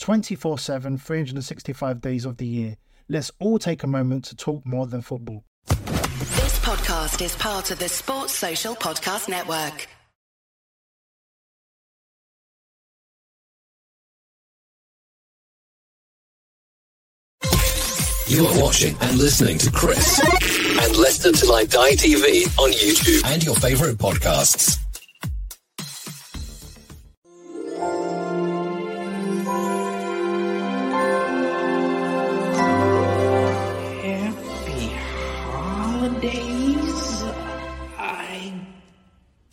24 7, 365 days of the year. Let's all take a moment to talk more than football. This podcast is part of the Sports Social Podcast Network. You are watching and listening to Chris and Leicester Till I Die TV on YouTube and your favourite podcasts.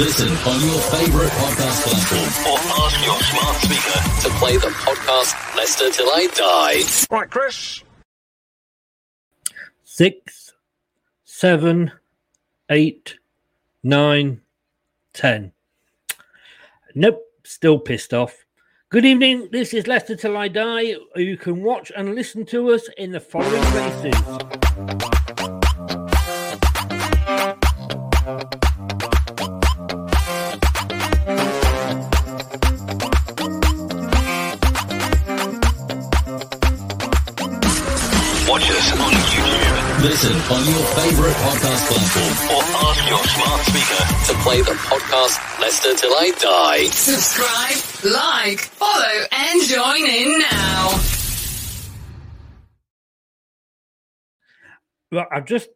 Listen on your favourite podcast platform or ask your smart speaker to play the podcast Leicester Till I Die. Right, Chris. Six, seven, eight, nine, ten. Nope, still pissed off. Good evening. This is Leicester Till I Die. You can watch and listen to us in the following places. Listen on your favourite podcast platform or ask your smart speaker to play the podcast Leicester Till I Die. Subscribe, like, follow, and join in now. Right, I've just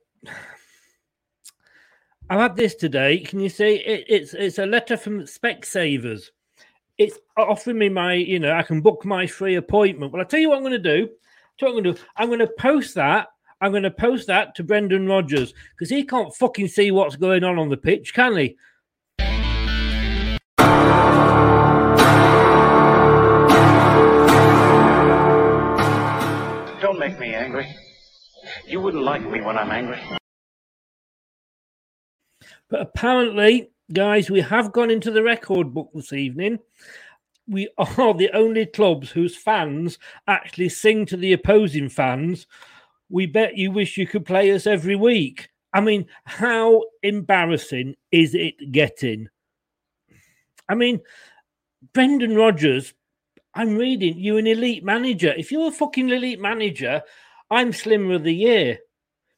I've had this today. Can you see it, it's it's a letter from Specsavers. It's offering me my, you know, I can book my free appointment. Well, I'll tell you what I'm going to do. Tell you what I'm going to do. I'm going to post that. I'm going to post that to Brendan Rodgers because he can't fucking see what's going on on the pitch, can he? Don't make me angry. You wouldn't like me when I'm angry. But apparently, guys, we have gone into the record book this evening we are the only clubs whose fans actually sing to the opposing fans we bet you wish you could play us every week. I mean, how embarrassing is it getting? I mean, Brendan Rodgers, I'm reading you're an elite manager. If you're a fucking elite manager, I'm Slimmer of the Year.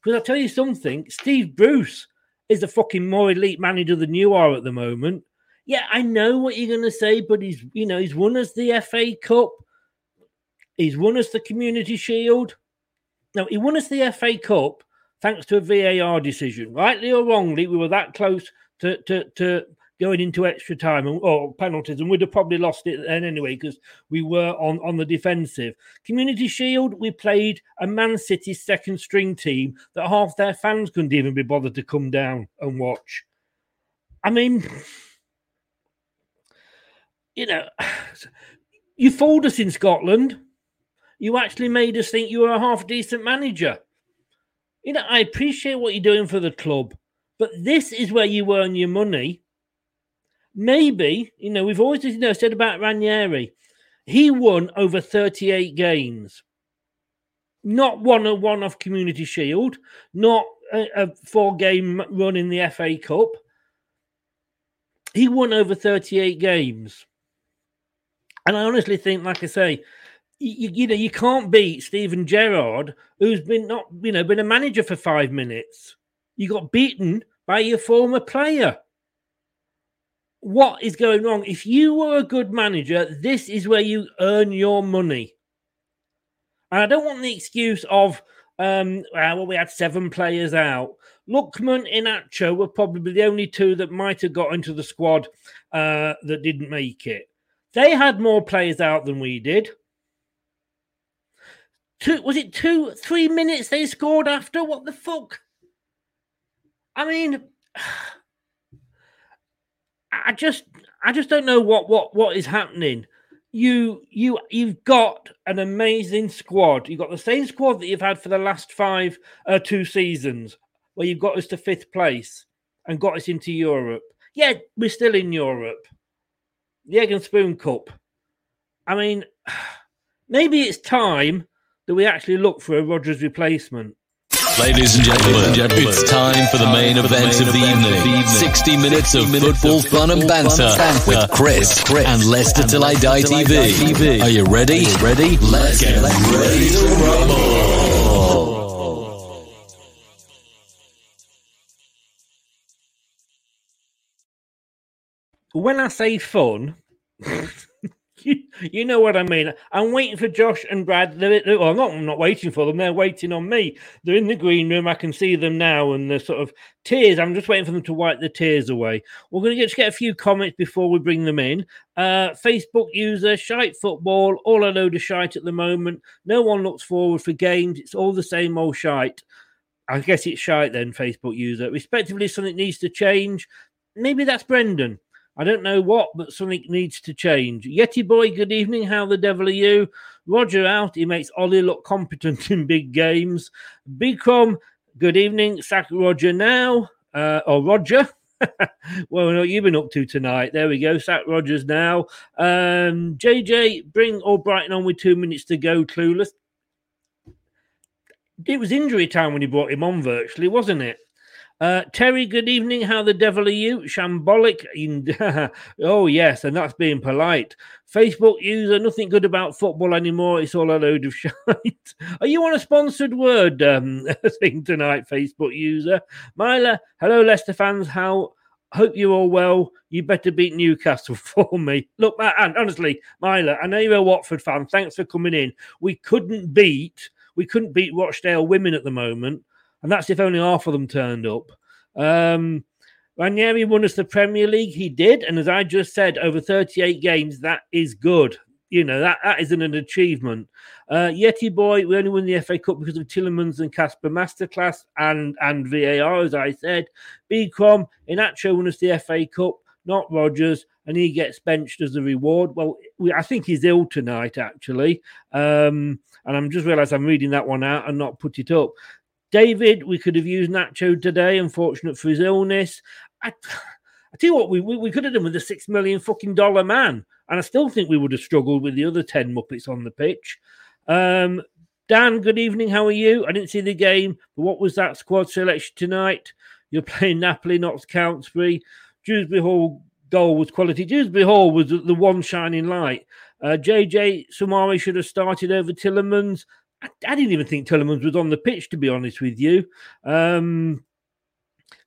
Because I'll tell you something, Steve Bruce is a fucking more elite manager than you are at the moment. Yeah, I know what you're to say, but he's, you know, he's won us the FA Cup. He's won us the Community Shield. No, he won us the FA Cup thanks to a VAR decision. Rightly or wrongly, we were that close to, to, to going into extra time and, or penalties, and we'd have probably lost it then anyway because we were on, on the defensive. Community Shield, we played a Man City second string team that half their fans couldn't even be bothered to come down and watch. I mean, you know, you fooled us in Scotland. You actually made us think you were a half decent manager. You know, I appreciate what you're doing for the club, but this is where you earn your money maybe, you know, we've always you know, said about Ranieri, he won over 38 games. Not one a one off Community Shield, not a, a four game run in the FA Cup. He won over 38 games. And I honestly think, like I say, you, you know, you can't beat Steven Gerrard, who's been not, you know, been a manager for five minutes. You got beaten by your former player what is going wrong? If you were a good manager, this is where you earn your money. And I don't want the excuse of, um, well, we had seven players out. Lookman and Iheanacho were probably the only two that might have got into the squad uh, that didn't make it. They had more players out than we did. Two was it two, three minutes they scored after? What the fuck? I mean, I just I just don't know what what what is happening. You you you've got an amazing squad. You've got the same squad that you've had for the last five uh, two seasons, where you've got us to fifth place and got us into Europe. Yeah, we're still in Europe. The Egg and Spoon Cup. I mean, maybe it's time that we actually look for a Rodgers replacement. Ladies and gentlemen, it's time for the main event of the evening. 60 minutes of football fun and banter with Chris and Leicester Till I Die TV. Are you ready? Ready? Let's get ready to rumble. When I say fun, you, know what I mean. I'm waiting for Josh and Brad. They're, they're, well, not, I'm not waiting for them. They're waiting on me. They're in the green room. I can see them now, and they're sort of tears. I'm just waiting for them to wipe the tears away. We're going to get, get a few comments before we bring them in. Uh, Facebook user, shite football, all a load of shite at the moment. No one looks forward for games. It's all the same old shite. I guess it's shite then, Facebook user. Respectively, something needs to change. Maybe that's Brendan. I don't know what, but something needs to change. Yeti boy, good evening. How the devil are you? Roger out. He makes Ollie look competent in big games. Bicom, good evening. Sack Roger now. Uh, or Roger. well, what you been up to tonight? There we go. Sack Rodgers now. Um, JJ, bring Albrighton on with two minutes to go. Clueless. It was injury time when he brought him on, virtually, wasn't it? Uh, Terry, good evening. How the devil are you? Shambolic. oh, yes, and that's being polite. Facebook user, nothing good about football anymore. It's all a load of shite. are you on a sponsored word um, thing tonight, Facebook user? Myla, hello, Leicester fans. How hope you're all well. You better beat Newcastle for me. Look, and honestly, Myla, I know you're a Watford fan. Thanks for coming in. We couldn't beat, we couldn't beat Rochdale women at the moment and that's if only half of them turned up. Um, Ranieri won us the Premier League. He did, and as I just said, over 38 games, that is good. You know that that isn't an achievement. Uh, Yeti boy, we only won the FA Cup because of Tielemans and Kasper Masterclass and and VAR, as I said. Bcom Iheanacho won us the FA Cup, not Rodgers, and he gets benched as a reward. Well, we, I think he's ill tonight, actually. Um, and I'm just realised I'm reading that one out and not put it up. David, we could have used Nacho today, unfortunate for his illness. I, I tell you what, we, we, we could have done with a six million fucking dollar man, and I still think we would have struggled with the other 10 Muppets on the pitch. Um, Dan, good evening. How are you? I didn't see the game, but what was that squad selection tonight? You're playing Napoli, not Countesbury. Dewsbury Hall goal was quality. Dewsbury Hall was the one shining light. Uh, JJ Soumaré should have started over Tielemans. I, I, didn't even think Tielemans was on the pitch, to be honest with you. Um,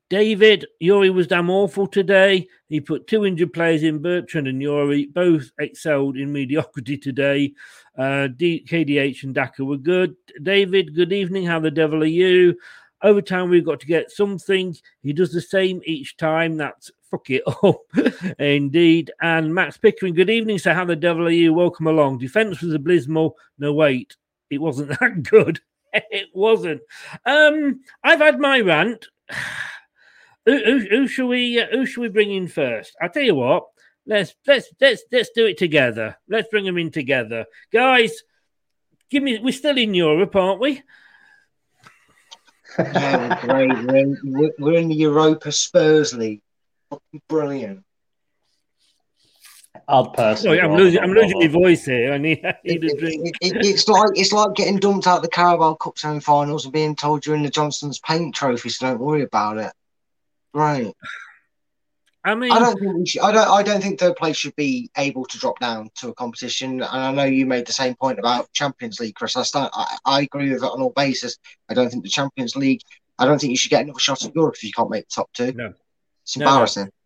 David, Youri was damn awful today. He put two injured players in, Bertrand and Youri, both excelled in mediocrity today. Uh, KDH and Daka were good. David, good evening. How the devil are you? Overtime, we've got to get something. He does the same each time. That's fuck it up. Indeed. And Max Pickering, good evening. So, how the devil are you? Welcome along. Defense was abysmal. No, wait, it wasn't that good. it wasn't. Um, I've had my rant. who, who, who should we uh, who should we bring in first? I tell you what. Let's let's let's let's do it together. Let's bring them in together, guys. Give me. We're still in Europe, aren't we? yeah, great. We're in, we're in the Europa Spurs League. Brilliant. I'd oh, personally. Sorry, I'm losing. I'm losing my voice here. I need, I need a drink. It, it, it's like it's like getting dumped out of the Carabao Cup semi-finals and being told you're in the Johnstone's Paint Trophy, so don't worry about it. Right. I mean, I don't think we should, I don't. I don't think third place should be able to drop down to a competition. And I know you made the same point about Champions League, Chris. I start. I, I agree with that on all basis. I don't think the Champions League. I don't think you should get another shot at Europe if you can't make the top two. No, it's embarrassing. No, no.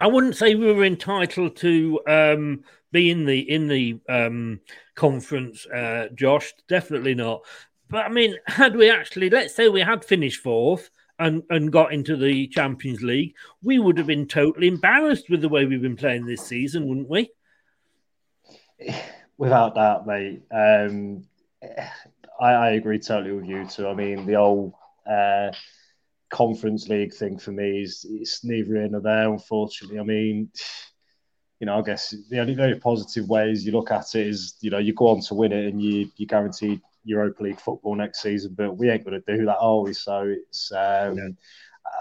I wouldn't say we were entitled to um, be in the in the um, conference, uh, Josh. Definitely not. But I mean, had we actually, let's say we had finished fourth and, and got into the Champions League, we would have been totally embarrassed with the way we've been playing this season, wouldn't we? Without that, mate. Um, I, I, agree totally with you too. I mean, the old uh, Conference League thing for me is it's neither here nor there, unfortunately. I mean, you know, I guess the only very positive ways you look at it is, you know, you go on to win it and you you guaranteed Europa League football next season, but we ain't going to do that, are we? So it's, um, yeah.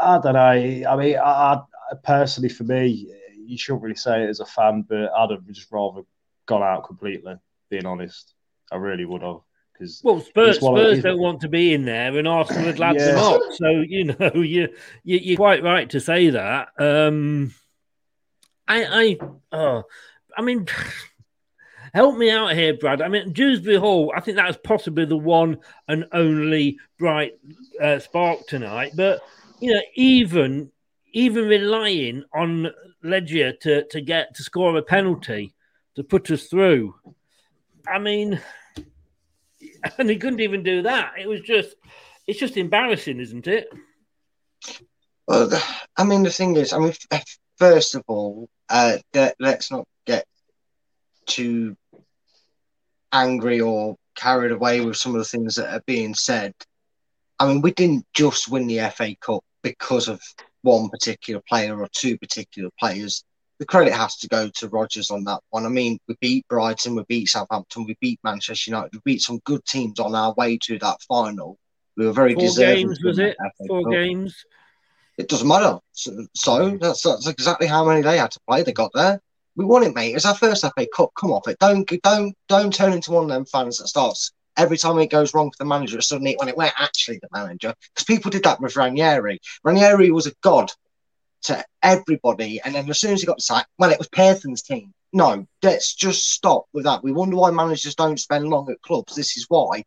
I don't know. I mean, I, I, personally, for me, you shouldn't really say it as a fan, but I'd have just rather gone out completely. Being honest, I really would have. Because well, Spurs, Spurs don't want to be in there, and Arsenal would lad yeah. them up. So you know, you, you you're quite right to say that. Um, I I oh, I mean. Help me out here, Brad. I mean, Dewsbury Hall, I think that was possibly the one and only bright uh, spark tonight. But, you know, even even relying on Legia to, to get to score a penalty to put us through, I mean, and he couldn't even do that. It was just, it's just embarrassing, isn't it? Well, I mean, the thing is, I mean, first of all, uh, let's not get too angry or carried away with some of the things that are being said. I mean, we didn't just win the FA Cup because of one particular player or two particular players. The credit has to go to Rodgers on that one. I mean, we beat Brighton, we beat Southampton, we beat Manchester United, we beat some good teams on our way to that final. We were very Four deserving. games, was it? Four games. It doesn't matter. So, so that's, that's exactly how many they had to play. They got there we won it, mate. It's our first FA Cup. Come off it. Don't don't don't turn into one of them fans that starts every time it goes wrong for the manager. Suddenly, when it went actually the manager, because people did that with Ranieri. Ranieri was a god to everybody, and then as soon as he got sacked, well, it was Pearson's team. No, let's just stop with that. We wonder why managers don't spend long at clubs. This is why.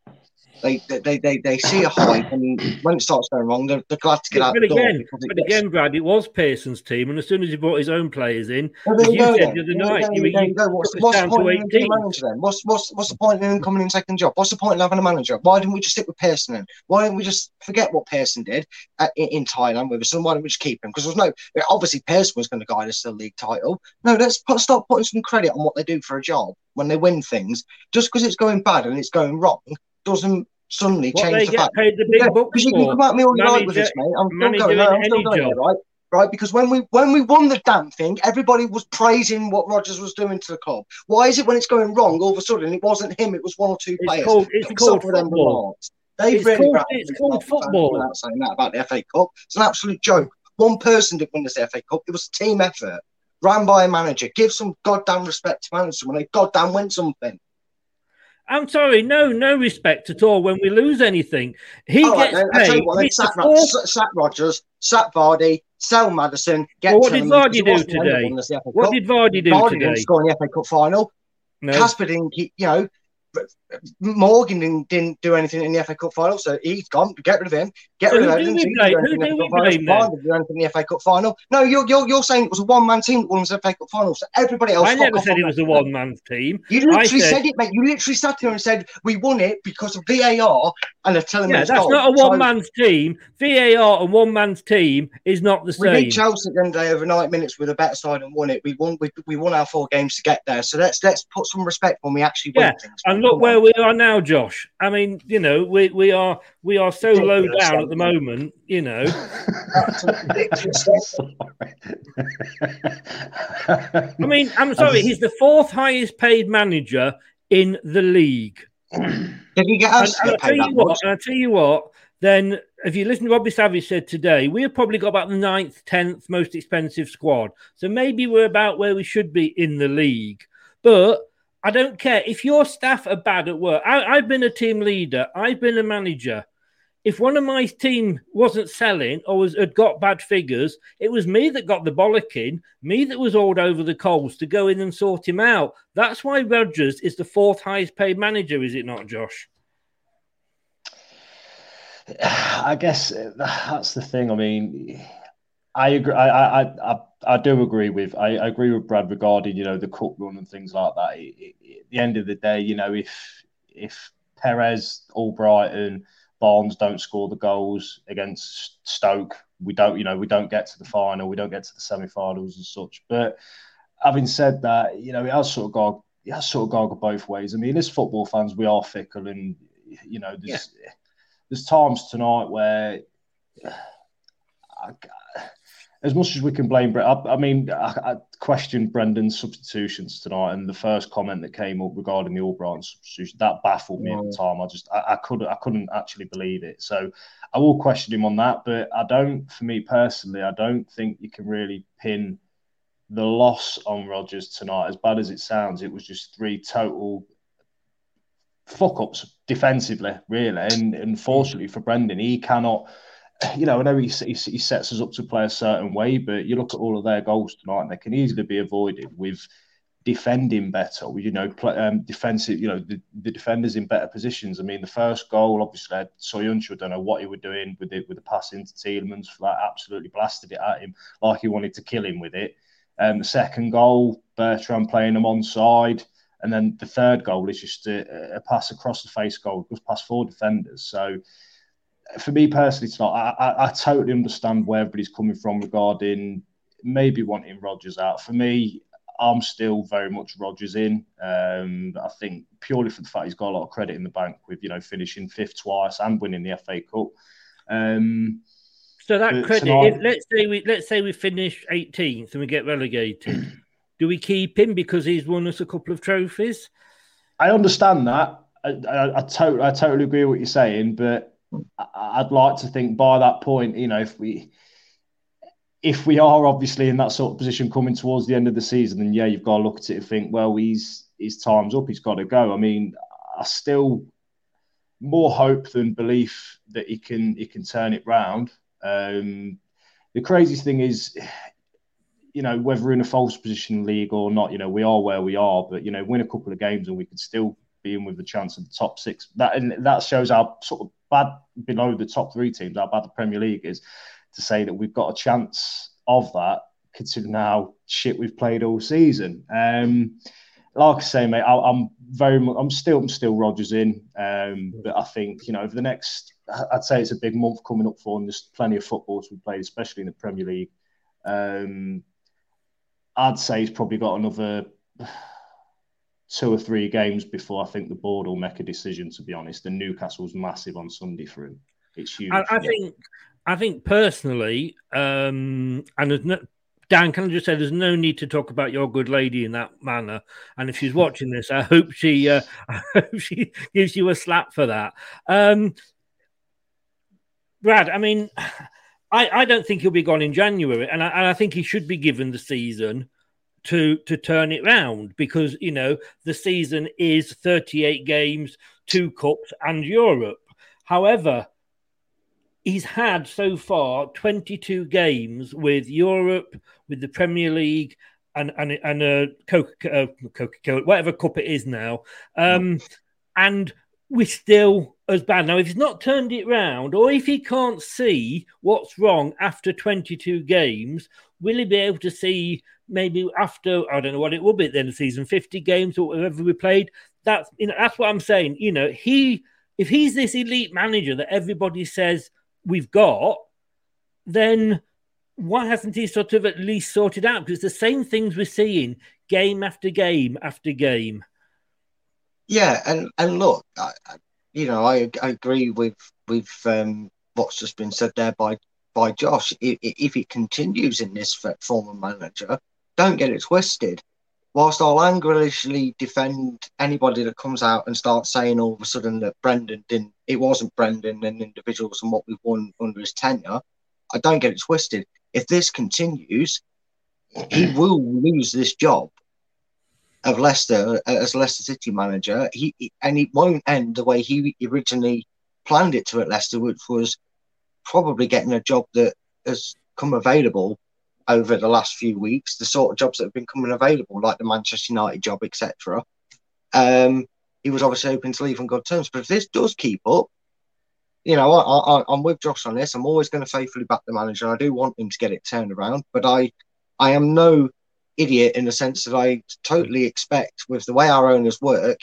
They, they, they, they see a hype, and when it starts going wrong, they're, they're glad to get but out. But again, but gets... again, Brad, it was Pearson's team, and as soon as he brought his own players in, well, you go, said the other night, you, you, what's, what's the point in manager then? What's, what's, what's the point in him coming in second job? What's the point in having a manager? Why didn't we just stick with Pearson? In? Why didn't we just forget what Pearson did at, in, in, Thailand with us, and why didn't we just keep him? Because there's no obviously Pearson was going to guide us to the league title. No, let's put, start putting some credit on what they do for a job when they win things. Just because it's going bad and it's going wrong doesn't suddenly what change the fact. paid the big yeah, bucks you, you come at me all you like with this, mate. I'm still going, I'm still going right? right? Because when we when we won the damn thing, everybody was praising what Rodgers was doing to the club. Why is it when it's going wrong, all of a sudden it wasn't him, it was one or two It's players? called- it's called football. They've It's really called- it's called by the fans football. without saying that about the FA Cup. It's an absolute joke. One person didn't win this FA Cup. It was a team effort, ran by a manager. Give some goddamn respect to managers when they goddamn win something. I'm sorry, no, no respect at all when we lose anything. He All right, gets then, paid. what, then, sack, Ro- s- sack Rodgers, sack Vardy, sell Maddison. Get Well, what did Vardy do wasn't the end of today? winning us the FA What did Vardy do Vardy today? didn't score in the FA Cup final. No. Kasper didn't, keep- you know, Morgan didn't, didn't do anything in the FA Cup final, so he's gone. Get rid of him. Get So rid of who do Evans. we He didn't blame? do Who do the we FA Cup final. blame didn't do anything in the FA Cup final. No, you're, you're, you're saying it was a one man team that won the FA Cup final, so everybody else. I never said it was a one man team. You literally said, it, mate. You literally sat here and said we won it because of VAR and they're telling Yeah, that's goal. not a So- one man's team. VAR and one man's team is not the same. We beat Chelsea the day over 90 minutes with a better side and won it. We won. We, we won our four games to get there. So let's let's put some respect when we actually win things. and look where we are now, Josh. I mean, you know, we, we are we are so low down at the moment. You know, I mean, I'm sorry, he's the fourth highest paid manager in the league. Did he get us and to I tell you what, and I tell you what. Then, if you listen to Robbie Savage said today, we have probably got about the ninth, tenth most expensive squad. So maybe we're about where we should be in the league. But I don't care if your staff are bad at work. I, I've been a team leader. I've been a manager. If one of my team wasn't selling or was had got bad figures, it was me that got the bollocking, me that was hauled over the coals to go in and sort him out. That's why Rodgers is the fourth highest paid manager, is it not, Josh? I guess uh, that's the thing. I mean, I agree. I, I, I, I do agree with. I, I agree with Brad regarding you know the cup run and things like that. It- it- at the end of the day, you know, if if Perez, Albrighton, Barnes don't score the goals against Stoke, we don't. You know, we don't get to the final. We don't get to the semi-finals and such. But having said that, you know, it has sort of gone. It has sort of gone both ways. I mean, as football fans, we are fickle, and you know, there's there's times tonight where, I, as much as we can blame Brett, I, I mean, I, I questioned Brendan's substitutions tonight, and the first comment that came up regarding the Albrighton substitution that baffled me at the mm. time. I just, I, I couldn't, I couldn't actually believe it. So I will question him on that, but I don't, for me personally, I don't think you can really pin the loss on Rodgers tonight. As bad as it sounds, it was just three total fuck ups defensively, really. And unfortunately for Brendan, he cannot. You know, I know he, he, he sets us up to play a certain way, but you look at all of their goals tonight, and they can easily be avoided with defending better. You know, play, um, defensive. You know, the, the defenders in better positions. I mean, the first goal, obviously, Soyuncu, I don't know what he was doing with it, with the pass into Tielemans, like absolutely blasted it at him, like he wanted to kill him with it. Um, the second goal, Bertrand playing him onside. And then the third goal is just a, a pass across the face goal, just past four defenders. So for me personally tonight, I, I, I totally understand where everybody's coming from regarding maybe wanting Rodgers out. For me, I'm still very much Rodgers in. Um, I think purely for the fact he's got a lot of credit in the bank with you know finishing fifth twice and winning the FA Cup. Um, So that credit, tonight- if, let's say we let's say we finish 18th and we get relegated, do we keep him because he's won us a couple of trophies? I understand that. I, I, I, to- I totally agree with what you're saying, but I'd like to think by that point, you know, if we if we are obviously in that sort of position coming towards the end of the season, then yeah, you've got to look at it and think, well, he's his time's up, he's got to go. I mean, I still more hope than belief that he can he can turn it round. Um, the craziest thing is, you know, whether in a false position league or not, you know, we are where we are, but you know, win a couple of games and we could still be in with the chance of the top six. That and that shows how sort of bad below the top three teams, how bad the Premier League is. To say that we've got a chance of that, considering how shit we've played all season. Um, like I say, mate, I, I'm very, mu- I'm still, I'm still Rodgers in, um, but I think you know over the next, I'd say it's a big month coming up for, and there's plenty of football to be played, especially in the Premier League. Um, I'd say he's probably got another two or three games before I think the board will make a decision. To be honest, and Newcastle's massive on Sunday for him. It's huge. I, I think I think personally, um, and there's no, Dan, can I just say there's no need to talk about your good lady in that manner. And if she's watching this, I hope she, uh, I hope she gives you a slap for that. Um, Brad, I mean, I, I don't think he'll be gone in January, and I, and I think he should be given the season to to turn it round because you know the season is 38 games, two cups, and Europe. However, he's had so far 22 games with Europe, with the Premier League, and and and a Coca uh, Coca whatever cup it is now, um, and we're still as bad. Now, if he's not turned it round, or if he can't see what's wrong after 22 games, will he be able to see maybe after I don't know what it will be at the end of the season, 50 games or whatever we played? That's you know, that's what I'm saying. You know, he if he's this elite manager that everybody says we've got, then why hasn't he sort of at least sorted out? Because the same things we're seeing game after game after game. Yeah, and and look, I, you know, I, I agree with with um, what's just been said there by by Josh. If, if it continues in this former manager, don't get it twisted. Whilst I'll angrily defend anybody that comes out and starts saying all of a sudden that Brendan didn't, it wasn't Brendan and individuals and what we've won under his tenure, I don't get it twisted. If this continues, he will lose this job of Leicester as Leicester City manager. He and it won't end the way he originally planned it to at Leicester, which was probably getting a job that has come available over the last few weeks, the sort of jobs that have been coming available, like the Manchester United job, etc. Um, he was obviously hoping to leave on good terms. But if this does keep up, you know, I, am with Josh on this. I'm always going to faithfully back the manager. I do want him to get it turned around, but I, I am no idiot in the sense that I totally expect with the way our owners work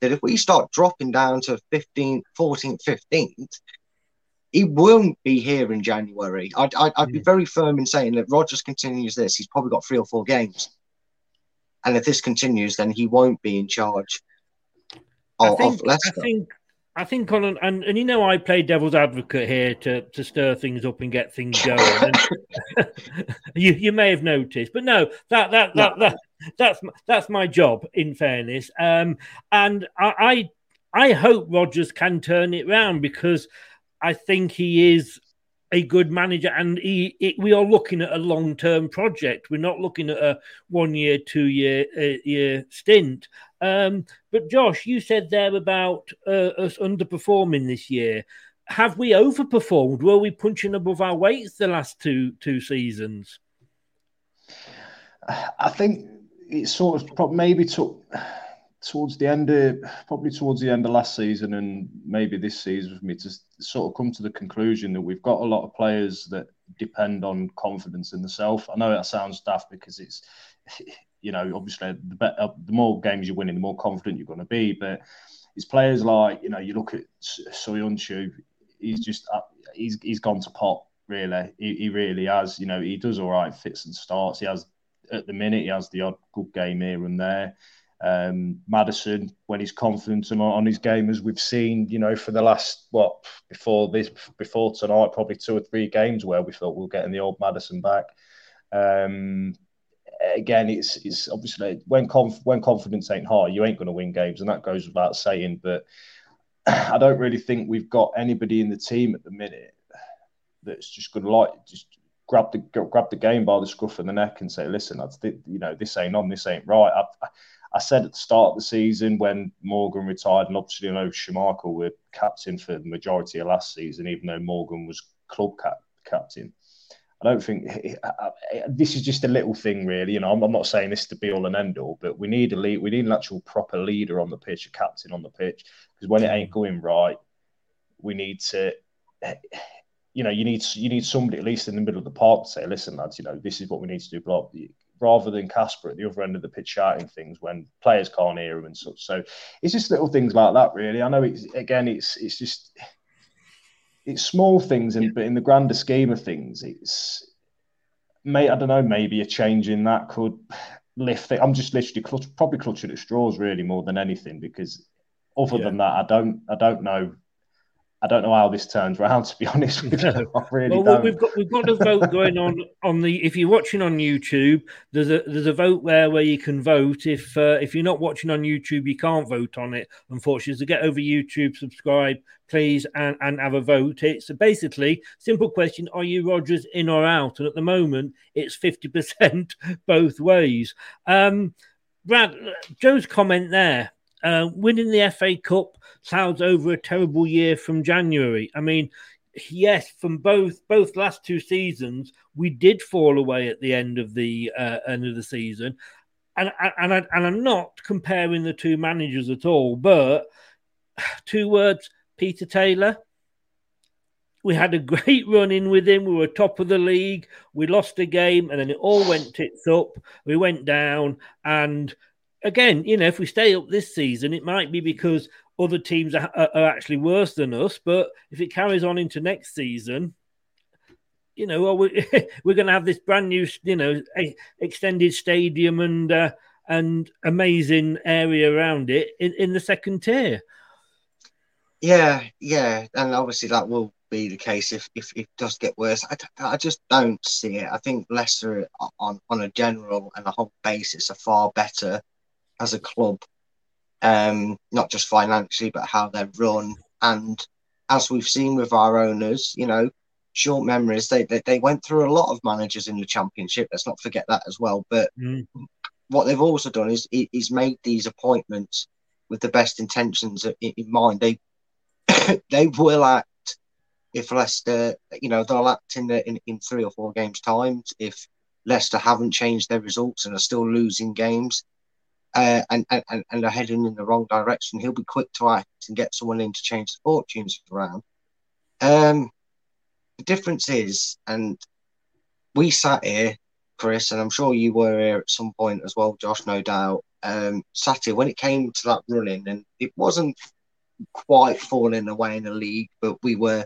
that if we start dropping down to 15th, 14th, 15th, he won't be here in January. I'd, I'd, I'd be very firm in saying that Rodgers continues this. He's probably got three or four games. And if this continues, then he won't be in charge of, I think, of Leicester. I think I think on an, and, and you know I play devil's advocate here to to stir things up and get things going. you you may have noticed, but no, that that that, that that's that's my job. In fairness, um, and I, I I hope Rodgers can turn it round because I think he is a good manager, and he, it, we are looking at a long term project. We're not looking at a one year, two year uh, year stint. Um, but Josh, you said there about uh, us underperforming this year. Have we overperformed? Were we punching above our weights the last two two seasons? I think it sort of maybe took towards the end of probably towards the end of last season and maybe this season for me to sort of come to the conclusion that we've got a lot of players that depend on confidence in the self. I know that sounds daft because it's you know obviously the better, the more games you're winning, the more confident you're going to be. But it's players like you know you look at Soyuncu, he's just uh, he's he's gone to pot really. He, he really has. You know he does all right, fits and starts. He has at the minute he has the odd good game here and there. Um, Maddison, when he's confident on, on his game, as we've seen, you know, for the last what before this, before tonight, probably two or three games where we thought we are getting the old Maddison back. Um, again, it's it's obviously when conf- when confidence ain't high, you ain't going to win games, and that goes without saying. But I don't really think we've got anybody in the team at the minute that's just going to like just grab the grab the game by the scruff of the neck and say, "Listen, that's you know this ain't on, this ain't right." I, I said at the start of the season when Morgan retired, and obviously I know Schmeichel were captain for the majority of last season, even though Morgan was club cap- captain. I don't think this is just a little thing, really. You know, I'm, I'm, not saying this to be all and end all, but we need a lead. We need an actual proper leader on the pitch, a captain on the pitch, because when it ain't going right, we need to. You know, you need you need somebody at least in the middle of the park to say, "Listen, lads, you know, this is what we need to do." Blah rather than Kasper at the other end of the pitch shouting things when players can't hear him and such. So it's just little things like that, really. I know it's again, it's it's just it's small things, and but in the grander scheme of things, it's may I don't know, maybe a change in that could lift it. I'm just literally clutch, probably clutching at straws really more than anything because other yeah. than that, I don't I don't know I don't know how this turns around. To be honest with you, really well, don't. we've got we've got a vote going on on the. If you're watching on YouTube, there's a there's a vote there where you can vote. If uh, if you're not watching on YouTube, you can't vote on it. Unfortunately, so get over YouTube, subscribe, please, and and have a vote. It's a basically simple question: Are you Rodgers in or out? And at the moment, it's fifty percent both ways. Um, Brad, Joe's comment there uh, winning the FA Cup sounds over a terrible year from January. I mean, yes, from both both last two seasons, we did fall away at the end of the uh, end of the season, and and I, and I'm not comparing the two managers at all, but two words: Peter Taylor. We had a great run in with him. We were top of the league. We lost a game, and then it all went tits up. We went down, and again, you know, if we stay up this season, it might be because other teams are, are, actually worse than us. But if it carries on into next season, you know, well, we, we're going to have this brand new, you know, extended stadium and uh, and amazing area around it in, in the second tier. Yeah, yeah, and obviously that will be the case if, if, it does get worse. I, I just don't see it. I think Leicester, on, on a general and a whole basis, are far better as a club, um, not just financially, but how they're run. And as we've seen with our owners, you know, short memories, they, they, they went through a lot of managers in the championship. Let's not forget that as well. But mm. what they've also done is is made these appointments with the best intentions in, in mind. They they will act if Leicester, you know, they'll act in, the, in in three or four games' times if Leicester haven't changed their results and are still losing games uh, and, and, and are heading in the wrong direction, he'll be quick to act and get someone in to change the fortunes around. Um, the difference is, and we sat here, Chris, and I'm sure you were here at some point as well, Josh, no doubt. Um, sat here when it came to that running, and it wasn't quite falling away in the league, but we were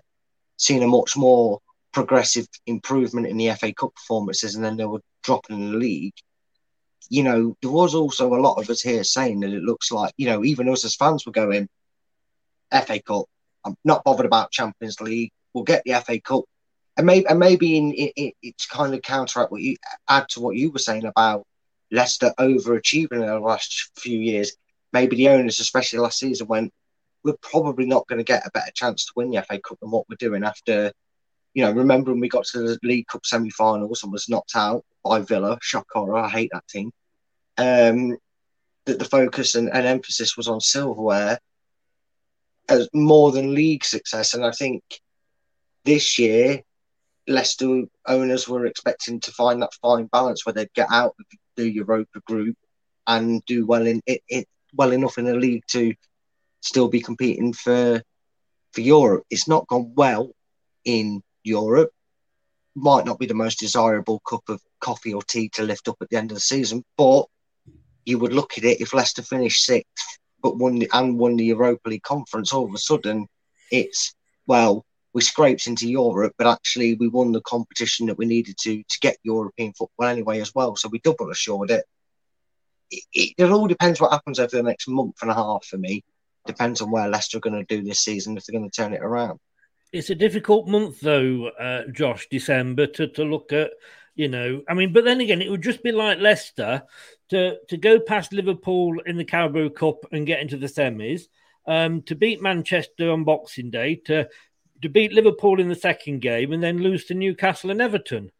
seeing a much more progressive improvement in the FA Cup performances, and then they were dropping in the league you know, there was also a lot of us here saying that it looks like, you know, even us as fans were going, FA Cup, I'm not bothered about Champions League. We'll get the FA Cup. And maybe, and maybe in, it, it's kind of counteract what you add to what you were saying about Leicester overachieving in the last few years. Maybe the owners, especially last season, went, we're probably not going to get a better chance to win the FA Cup than what we're doing after, you know, remember when we got to the League Cup semi finals and was knocked out by Villa, shock horror, I hate that team um, that the focus and, and emphasis was on silverware as more than league success. And I think this year, Leicester owners were expecting to find that fine balance where they'd get out of the Europa group and do well in it, it well enough in the league to still be competing for for Europe. It's not gone well in Europe. Might not be the most desirable cup of coffee or tea to lift up at the end of the season, but you would look at it if Leicester finished sixth but won the, and won the Europa League conference, all of a sudden it's well, we scraped into Europe, but actually we won the competition that we needed to to get European football anyway as well. So we double assured it. It, it, it all depends what happens over the next month and a half for me. Depends on where Leicester are going to do this season if they're going to turn it around. It's a difficult month though, uh, Josh, December to, to look at you know, I mean, but then again, it would just be like Leicester to to go past Liverpool in the Carabao Cup and get into the semis, um, to beat Manchester on Boxing Day, to to beat Liverpool in the second game, and then lose to Newcastle and Everton.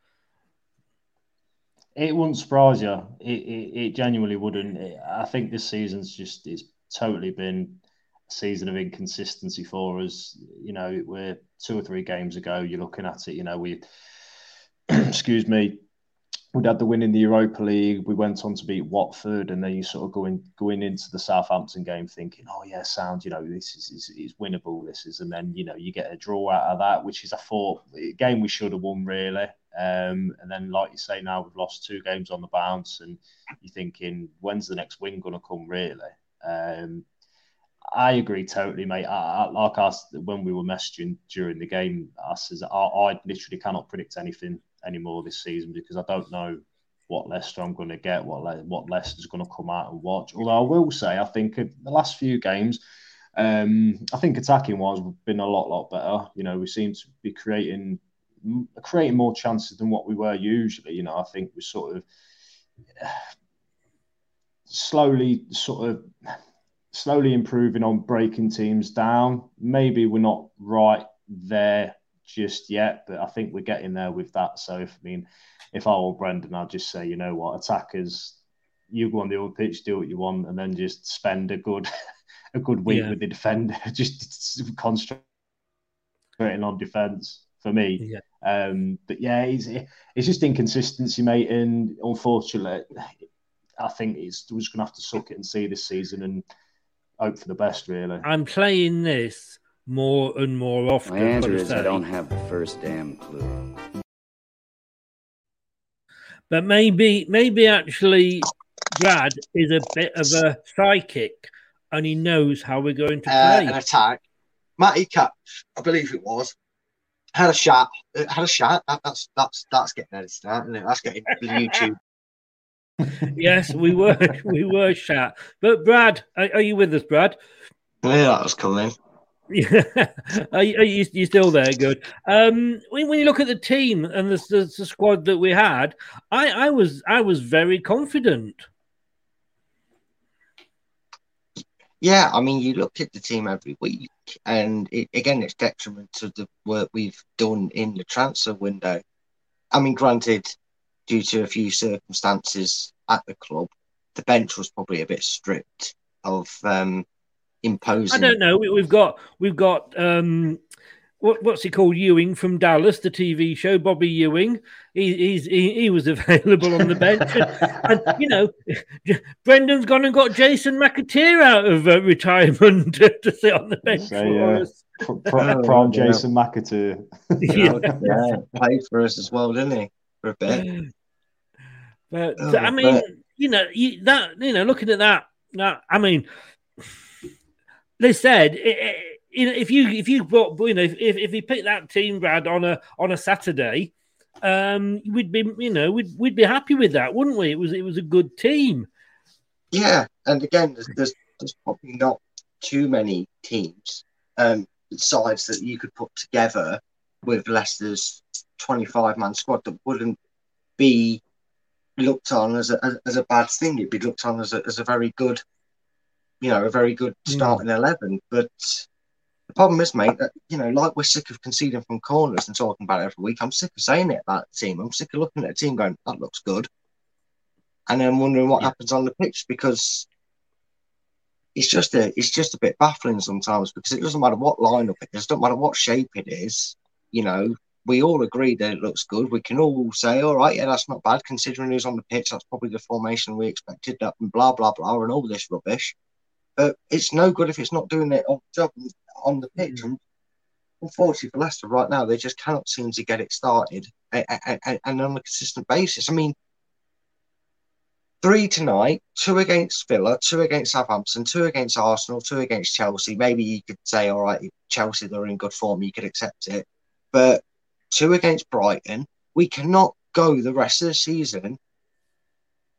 It wouldn't surprise you. It, it, it genuinely wouldn't. I think this season's just it's totally been season of inconsistency for us. You know, we're two or three games ago. You're looking at it. You know, we excuse me, we'd had the win in the Europa League. We went on to beat Watford, and then you sort of going going into the Southampton game thinking, oh yeah, sound, you know, this is, is, is winnable. This is, and then you know you get a draw out of that, which is I thought a game we should have won really. Um, and then, like you say, now we've lost two games on the bounce, and you're thinking, when's the next win going to come? Really. Um, I agree totally, mate. I, I, like us when we were messaging during the game, I says I, I literally cannot predict anything anymore this season because I don't know what Leicester I'm going to get, what Le- what Leicester's going to come out and watch. Although I will say, I think the last few games, Um, I think attacking wise, we've been a lot, lot better. You know, we seem to be creating creating more chances than what we were usually. You know, I think we're sort of slowly, sort of slowly improving on breaking teams down. Maybe we're not right there just yet, but I think we're getting there with that. So, if I mean, if I were Brendan, I'd just say, you know what, attackers, you go on the old pitch, do what you want, and then just spend a good a good week Yeah. with the defender, just concentrating on defence for me. Yeah. Um, but yeah, it's, it's just inconsistency, mate, and unfortunately, I think it's we're just gonna have to suck it and see this season and hope for the best, really. I'm playing this more and more often. My answer is I don't have the first damn clue. But maybe, maybe actually, Brad is a bit of a psychic, and he knows how we're going to uh, an attack. Matty Cap, I believe it was, had a shot. uh, Had a shot. That, that's that's that's getting edited out, isn't it? That's getting YouTube. Yes, we were, we were shat. But Brad, are, are you with us, Brad? Yeah, that was coming. Yeah, are, you, are you you still there? Good. Um, when, when you look at the team and the, the, the squad that we had, I, I was I was very confident. Yeah, I mean, you look at the team every week, and it, again, it's detriment to the work we've done in the transfer window. I mean, granted, due to a few circumstances at the club, the bench was probably a bit stripped of um, imposing. I don't know. We, we've got we've got um, what, what's he called? Ewing from Dallas, the TV show. Bobby Ewing. He, he's he, he was available on the bench, and, and, you know, Brendan's gone and got Jason McAteer out of uh, retirement to, to sit on the bench So, for yeah, us. pr- pr- Oh, prime yeah. Jason McAteer. Yeah. yeah, played for us as well, didn't he? For a bit. But Oh, I mean, but- you know, you, that you know, looking at that, that I mean, they said you know if you if you brought you know if if you picked that team, Brad, on a on a Saturday, um, we'd be you know we'd we'd be happy with that, wouldn't we? It was it was a good team. Yeah, and again, there's, there's there's probably not too many teams, um, sides that you could put together with Leicester's 25 man squad that wouldn't be looked on as a as a bad thing. It'd be looked on as a as a very good, you know, a very good hmm. starting eleven. But the problem is, mate, that you know, like we're sick of conceding from corners and talking about it every week. I'm sick of saying it about the team. I'm sick of looking at a team going, that looks good and then wondering what happens on the pitch because it's just a it's just a bit baffling sometimes because it doesn't matter what lineup it is, it doesn't matter what shape it is. You know, we all agree that it looks good. We can all say, all right, yeah, that's not bad considering who's on the pitch. That's probably the formation we expected. That and blah blah blah and all this rubbish. But it's no good if it's not doing it on job on the pitch. And unfortunately for Leicester right now, they just cannot seem to get it started and, and, and on a consistent basis. I mean, three tonight, two against Villa, two against Southampton, two against Arsenal, two against Chelsea. Maybe you could say, all right, Chelsea, they're in good form, you could accept it. But two against Brighton, we cannot go the rest of the season,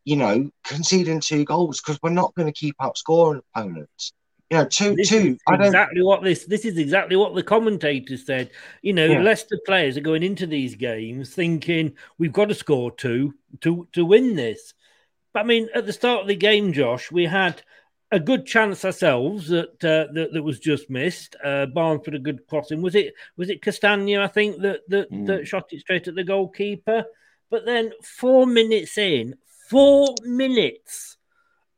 you know, conceding two goals because we're not going to keep up scoring opponents. You know, two, This two. is I don't. exactly what this this is exactly what the commentators said. You know, Yeah. Leicester players are going into these games thinking we've got to score two to to win this. But I mean, at the start of the game, Josh, we had a good chance ourselves that uh, that, that was just missed. Uh, Barnes put a good crossing. Was it was it Castagna? I think that that, that shot it straight at the goalkeeper. But then four minutes in, four minutes,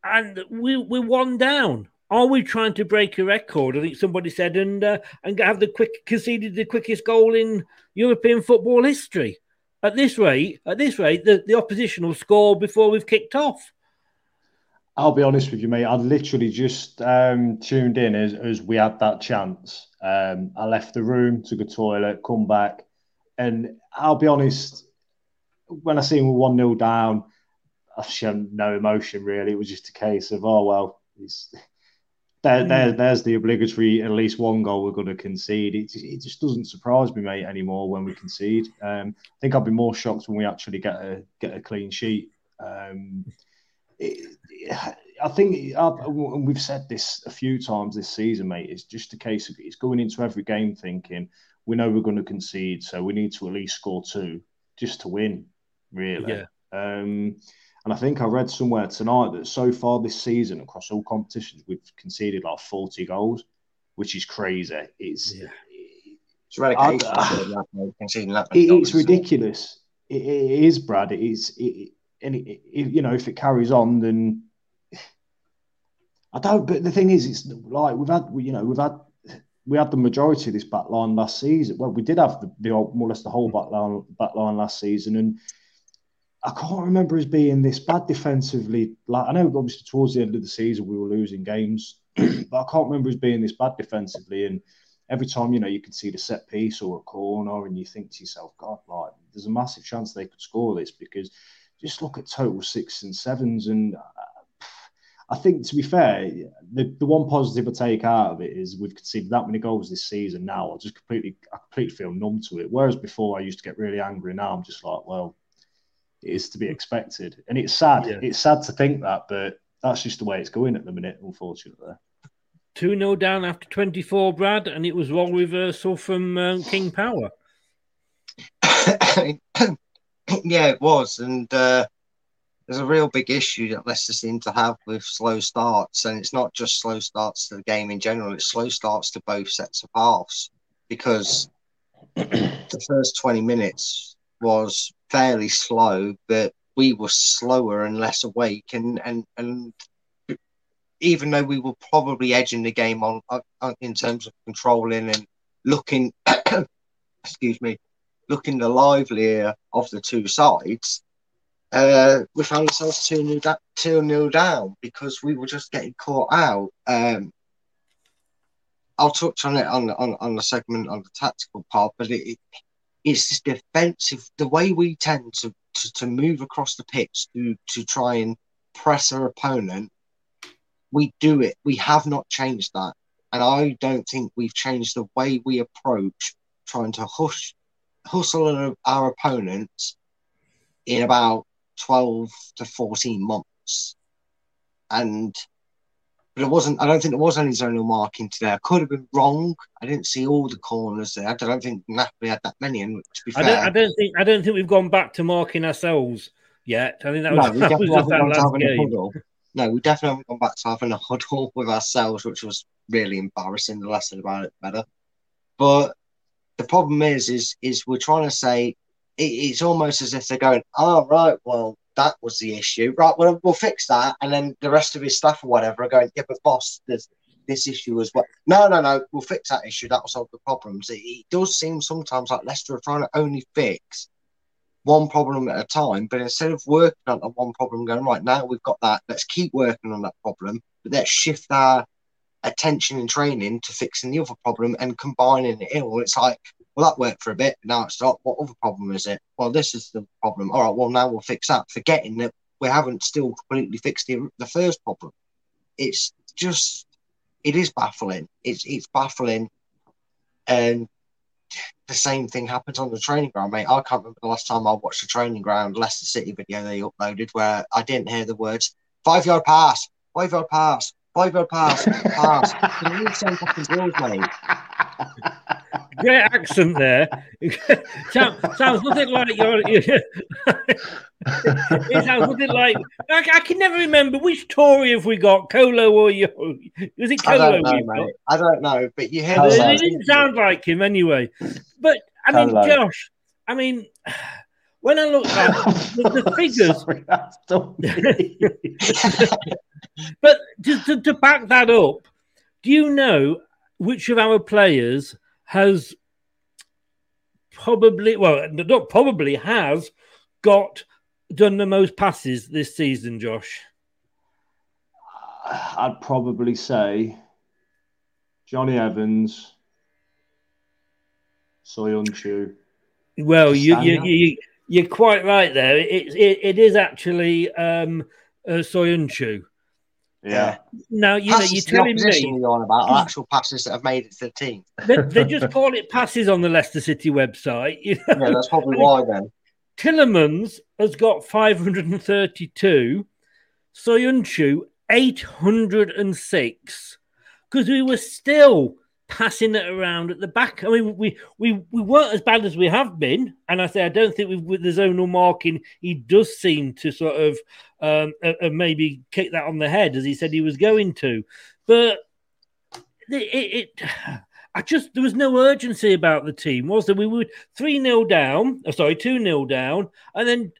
and we we're one down. Are we trying to break a record? I think somebody said, and uh, and have the quick conceded the quickest goal in European football history. At this rate, at this rate, the, the opposition will score before we've kicked off. I'll be honest with you, mate. I literally just um, tuned in as, as we had that chance. Um, I left the room, took a toilet, come back, and I'll be honest. When I seen one 0 down, I showed no emotion really. It was just a case of, oh well, it's, there, Mm. there, there's the obligatory at least one goal we're going to concede. It, just- it just doesn't surprise me, mate, anymore when we concede. Um, I think I'd be more shocked when we actually get a get a clean sheet. Um, it, I think uh, and we've said this a few times this season, mate. It's just a case of it's going into every game thinking we know we're going to concede, so we need to at least score two just to win, really. Yeah. Um, and I think I read somewhere tonight that so far this season, across all competitions, we've conceded like 40 goals, which is crazy. It's It's relegation. I- that, conceding that many it, goals, it's ridiculous. It, it is, Brad. It is, it, and it, it, you know, if it carries on, then I don't. But the thing is, it's like we've had, you know, we've had, we had the majority of this back line last season. Well, we did have the, the more or less the whole hmm. back line, back line last season, and I can't remember us being this bad defensively. Like I know, obviously, towards the end of the season, we were losing games, but I can't remember us being this bad defensively. And every time, you know, you can see the set piece or a corner, and you think to yourself, God, like there's a massive chance they could score this because just look at total six and sevens. And uh, I think, to be fair, the, the one positive I take out of it is we've conceded that many goals this season. Now I just completely, I completely feel numb to it. Whereas before I used to get really angry. Now I'm just like, well, it is to be expected, and it's sad. Yeah. It's sad to think that, but that's just the way it's going at the minute, unfortunately. 2 0 down after 24, Brad, and it was role reversal from um, King Power. yeah, it was, and uh, there's a real big issue that Leicester seem to have with slow starts, and it's not just slow starts to the game in general; it's slow starts to both sets of halves because the first 20 minutes was fairly slow, but we were slower and less awake, and and and even though we were probably edging the game on, on in terms of controlling and looking, excuse me, looking the livelier of the two sides, uh, we found ourselves 2 nil da- 2 nil down because we were just getting caught out. Um, I'll touch on it on, on, on the segment on the tactical part, but it, it it's defensive, the way we tend to, to, to move across the pitch to, to try and press our opponent. We do it. We have not changed that. And I don't think we've changed the way we approach trying to hush, hustle our, our opponents in about 12 to 14 months. And but it wasn't. I don't think there was any zonal marking today. I could have been wrong. I didn't see all the corners there. I don't think Napoli had that many. And to be I fair, don't, I don't think I don't think we've gone back to marking ourselves yet. I think that was, no, we that was definitely just haven't that gone to last having a game. huddle. No, we definitely haven't gone back to having a huddle with ourselves, which was really embarrassing. The lesson about it better. But the problem is, is, is we're trying to say it, it's almost as if they're going, "Oh, right, well, that was the issue. Right, well, we'll fix that." And then the rest of his staff or whatever are going, "Yeah, but boss, there's this issue as well." No, no, no, we'll fix that issue. That'll solve the problems. It, it does seem sometimes like Leicester are trying to only fix one problem at a time, but instead of working on that one problem, going right now we've got that, let's keep working on that problem, but let's shift our attention and training to fixing the other problem and combining it. Well, it's like, well, that worked for a bit. Now it's not. What other problem is it? Well, this is the problem. All right. Well, now we'll fix that. Forgetting that we haven't still completely fixed the, the first problem. It's just, it is baffling. It's it's baffling, and the same thing happens on the training ground, mate. I can't remember the last time I watched a training ground Leicester City video they uploaded where I didn't hear the words five yard pass, five yard pass, five oh yard pass, pass. Can you send fucking drills, mate? Great accent there. sounds, sounds nothing like your. it sounds nothing like. I, I can never remember which Tory have we got, Colo or you? Was it I don't know, we've got? mate. I don't know, but you hear It, it didn't sound like him anyway. But I mean, Hello. Josh, I mean, when I look at the, the figures, but to, to, to back that up, do you know which of our players has probably, well, not probably, has got done the most passes this season, Josh? Uh, I'd probably say Jonny Evans, Soyuncu. Well, you, you, you, you're quite right there. It, it, it is actually um, uh, Soyuncu. Yeah. Now, you know you're telling me you're on about are actual passes that have made it to the team. they, they just call it passes on the Leicester City website. You know? Yeah, that's probably why then. Tielemans has got 532. Soyuncu 806 because we were still passing it around at the back. I mean, we we we weren't as bad as we have been, and I say I don't think with the zonal marking, he does seem to sort of um, uh, uh, maybe kick that on the head as he said he was going to, but it, it I just there was no urgency about the team, was there? We were three 0 down, oh, sorry, two 0 down, and then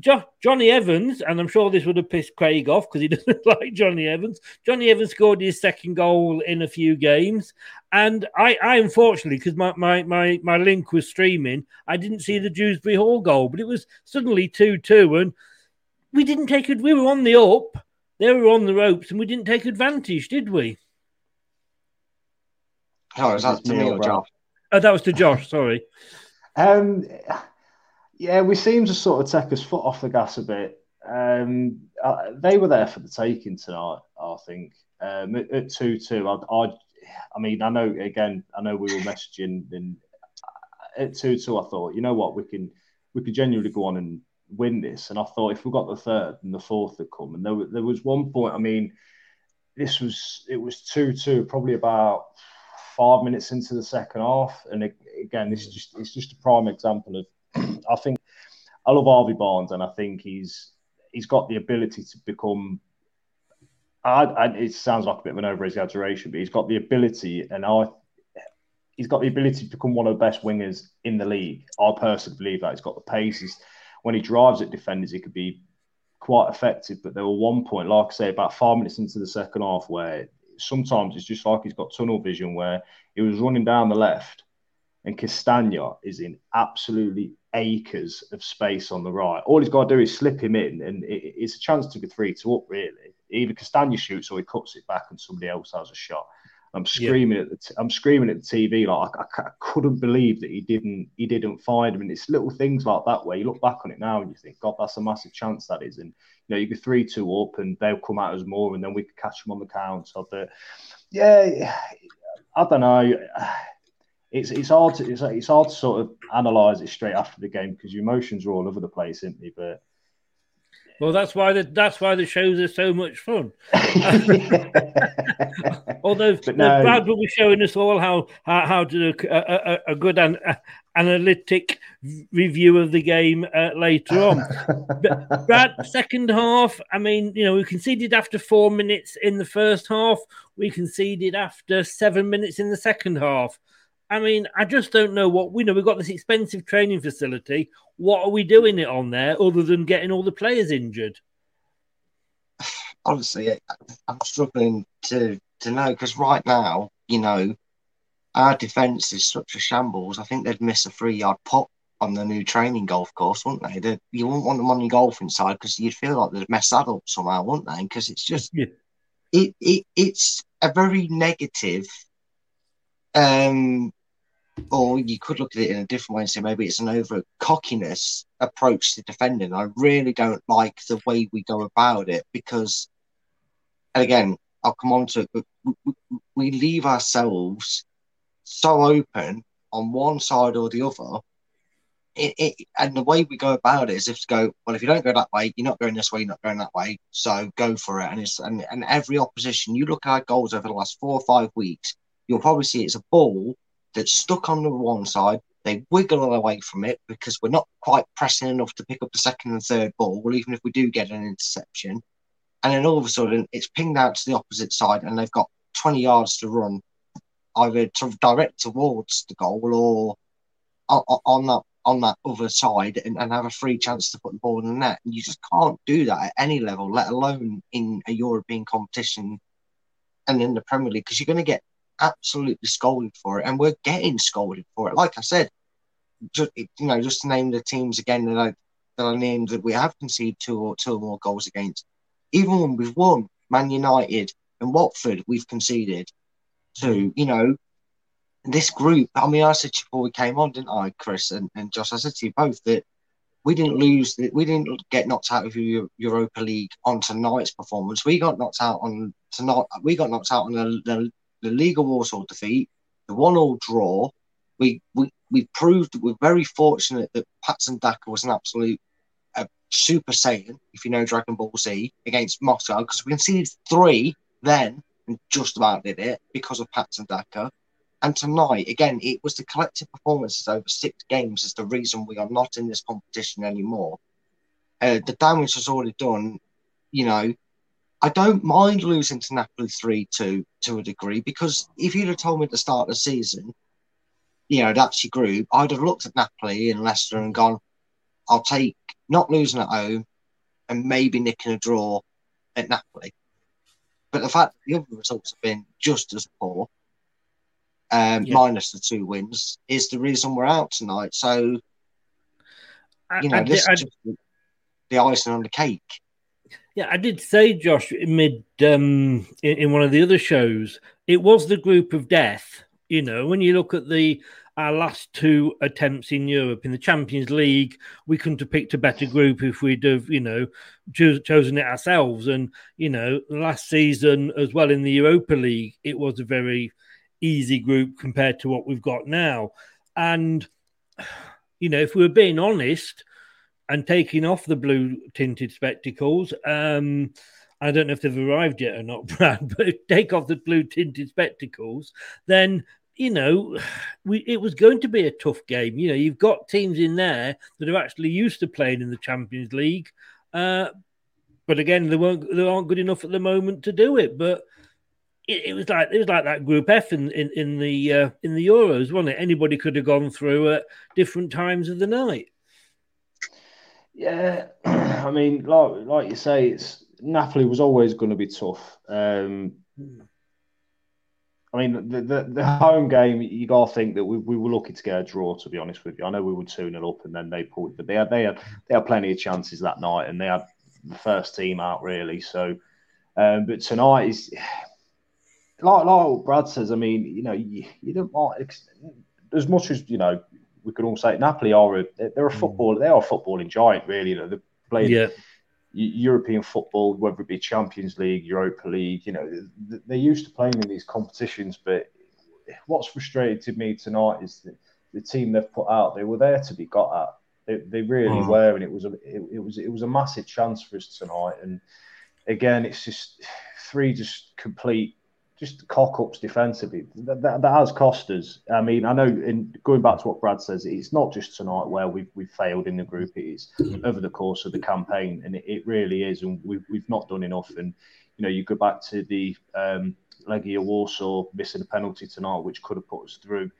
jo- Jonny Evans, and I'm sure this would have pissed Craig off because he doesn't like Jonny Evans. Jonny Evans scored his second goal in a few games, and I, I unfortunately, because my, my my my link was streaming, I didn't see the Dewsbury Hall goal, but it was suddenly two two, and we didn't take it. We were on the up, they were on the ropes, and we didn't take advantage, did we? Oh, is that to me or Josh? Oh, that was to Josh. Sorry. Um, yeah, we seem to sort of take his foot off the gas a bit. Um, uh, they were there for the taking tonight. I think um, at, two two. I, I, mean, I know again. I know we were messaging and at two two. I thought, you know what, we can we could genuinely go on and win this. And I thought if we got the third and the fourth had come, and there, there was one point. I mean, this was it was two two, probably about five minutes into the second half. And again, this is just it's just a prime example of. I think I love Harvey Barnes, and I think he's he's got the ability to become. I, I, it sounds like a bit of an over exaggeration, but he's got the ability, and I, he's got the ability to become one of the best wingers in the league. I personally believe that he's got the pace. He's, when he drives at defenders, he could be quite effective. But there were one point, like I say, about five minutes into the second half, where sometimes it's just like he's got tunnel vision where he was running down the left and Castagna is in absolutely acres of space on the right. All he's got to do is slip him in, and it's a chance to go three to up. Really, either Castagna shoots or he cuts it back, and somebody else has a shot. I'm screaming yeah. at the t- I'm screaming at the TV like I, I, I, couldn't believe that he didn't he didn't find him. And it's little things like that where you look back on it now and you think, God, that's a massive chance that is. And you know, you go three two up and they'll come out as more, and then we could catch them on the counter. But yeah, I don't know. It's it's hard to it's, it's hard to sort of analyze it straight after the game because your emotions are all over the place, isn't they? But well, that's why the that's why the shows are so much fun. Although no. Brad will be showing us all how how, how to do a, a, a good an, a, analytic review of the game uh, later on. but Brad, second half. I mean, you know, we conceded after four minutes in the first half. We conceded after seven minutes in the second half. I mean, I just don't know what we know. We've got this expensive training facility. What are we doing it on there other than getting all the players injured? Honestly, I'm struggling to to know because right now, you know, our defence is such a shambles. I think they'd miss a three yard pot on the new training golf course, wouldn't they? They'd, you wouldn't want them on your golfing side because you'd feel like they'd mess that up somehow, wouldn't they? Because it's just, yeah. it, it it's a very negative um or you could look at it in a different way and say maybe it's an over cockiness approach to defending. I really don't like the way we go about it because, and again, I'll come on to it, but we, leave ourselves so open on one side or the other. It, it, and the way we go about it is if to go, well, if you don't go that way, you're not going this way, you're not going that way, so go for it. And it's and, and every opposition, you look at our goals over the last four or five weeks, you'll probably see it's a ball that's stuck on the one side. They wiggle away from it because we're not quite pressing enough to pick up the second and third ball, well, even if we do get an interception. And then all of a sudden, it's pinged out to the opposite side, and they've got 20 yards to run, either to direct towards the goal or on, that on that other side, and, and have a free chance to put the ball in the net. And you just can't do that at any level, let alone in a European competition and in the Premier League, because you're going to get absolutely scolded for it, and we're getting scolded for it. Like I said, just, you know, just to name the teams again that I that I named that we have conceded two or two or more goals against. Even when we've won, Man United and Watford, we've conceded to. You know, this group. I mean, I said before we came on, didn't I, Chris and, and Josh? I said to you both that we didn't lose. We didn't get knocked out of the Europa League on tonight's performance. We got knocked out on tonight. We got knocked out on the, the the Legia Warsaw defeat, the one-all draw. We we we proved we're very fortunate that Patson Daka was an absolute a Super Saiyan, if you know Dragon Ball Z, against Moscow because we conceded three then and just about did it because of Patson Daka. And tonight, again, it was the collective performances over six games is the reason we are not in this competition anymore. Uh, the damage was already done. You know, I don't mind losing to Napoli 3 2 to a degree because if you'd have told me at the start of the season, you know, that's your group, I'd have looked at Napoli and Leicester and gone, I'll take not losing at home and maybe nicking a draw at Napoli. But the fact that the other results have been just as poor, um, Yeah. minus the two wins, is the reason we're out tonight. So, you know, I this did- is the icing on the cake. Yeah, I did say, Josh, mid um, in, in one of the other shows, it was the group of death. You know, when you look at the our last two attempts in Europe in the Champions League, we couldn't have picked a better group if we'd have, you know, cho- chosen it ourselves. And you know, last season as well in the Europa League, it was a very easy group compared to what we've got now. And you know, if we were being honest, and taking off the blue tinted spectacles. Um, I don't know if they've arrived yet or not, Brad, but take off the blue tinted spectacles, then you know we, it was going to be a tough game. You know, you've got teams in there that are actually used to playing in the Champions League, uh, but again, they weren't they aren't good enough at the moment to do it. But it, it was like it was like that Group F in in, in the uh, in the Euros, wasn't it? Anybody could have gone through at different times of the night. Yeah, I mean, like like you say, it's Napoli was always going to be tough. Um, I mean, the, the the home game, you got to think that we, we were lucky to get a draw. To be honest with you, I know we were two 0 up, and then they pulled, but they had they had they had plenty of chances that night, and they had the first team out really. So, um, but tonight is like like Brad says. I mean, you know, you, you don't want as much as you know. We could all say Napoli are a they're a football they are a footballing giant really. You know, they're playing Yeah. European football, whether it be Champions League, Europa League. You know, they're used to playing in these competitions. But what's frustrated to me tonight is that the team they've put out they were there to be got at. They, they really Mm. were, and it was a it, it was it was a massive chance for us tonight. And again, it's just three just complete just cock ups defensively. That, that, that has cost us. I mean, I know in going back to what Brad says, it's not just tonight where we've we've failed in the group. It is over the course of the campaign, and it, it really is. And we've we've not done enough. And you know, you go back to the um, Legia Warsaw missing a penalty tonight, which could have put us through.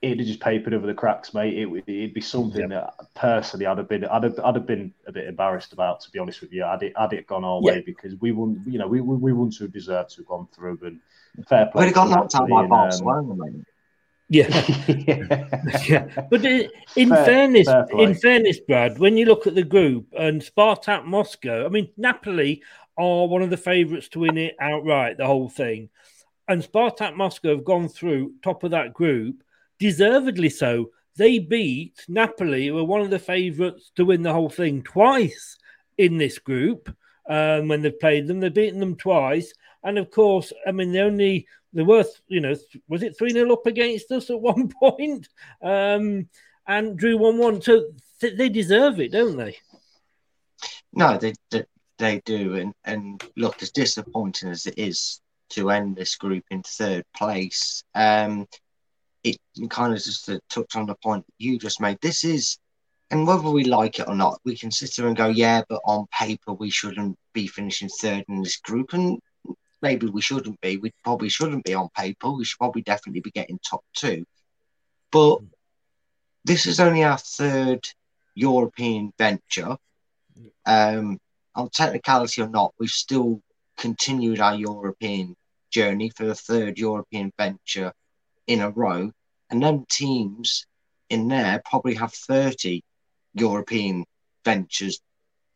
It'd have just papered over the cracks, mate. It would it'd be something that personally I'd have been I'd have, I'd have been a bit embarrassed about, to be honest with you. Had it had it gone our Yeah. way because we wouldn't, you know, we we, we wouldn't have deserved to have gone through. And fair play. We'd have got knocked out Napoli by and, um, Barcelona, mate. Yeah. yeah. But in Fair- fairness, fair in fairness, Brad, when you look at the group and Spartak Moscow, I mean, Napoli are one of the favourites to win it outright, the whole thing. And Spartak Moscow have gone through top of that group, deservedly so. They beat Napoli, who are one of the favourites to win the whole thing twice in this group. Um, when they've played them, they've beaten them twice, and of course, I mean, they only they were, you know, was it three 0 up against us at one point, um, and drew one one. So th- they deserve it, don't they? No, they, they they do, and and look, as disappointing as it is to end this group in third place, um, it kind of just to touch on the point you just made. This is, and whether we like it or not, we can sit there and go, yeah, but on paper we shouldn't be finishing third in this group, and maybe we shouldn't be. We probably shouldn't be on paper. We should probably definitely be getting top two, but this is only our third European venture. Um, on technicality or not, we've still continued our European journey for the third European venture in a row. And then teams in there probably have 30 European ventures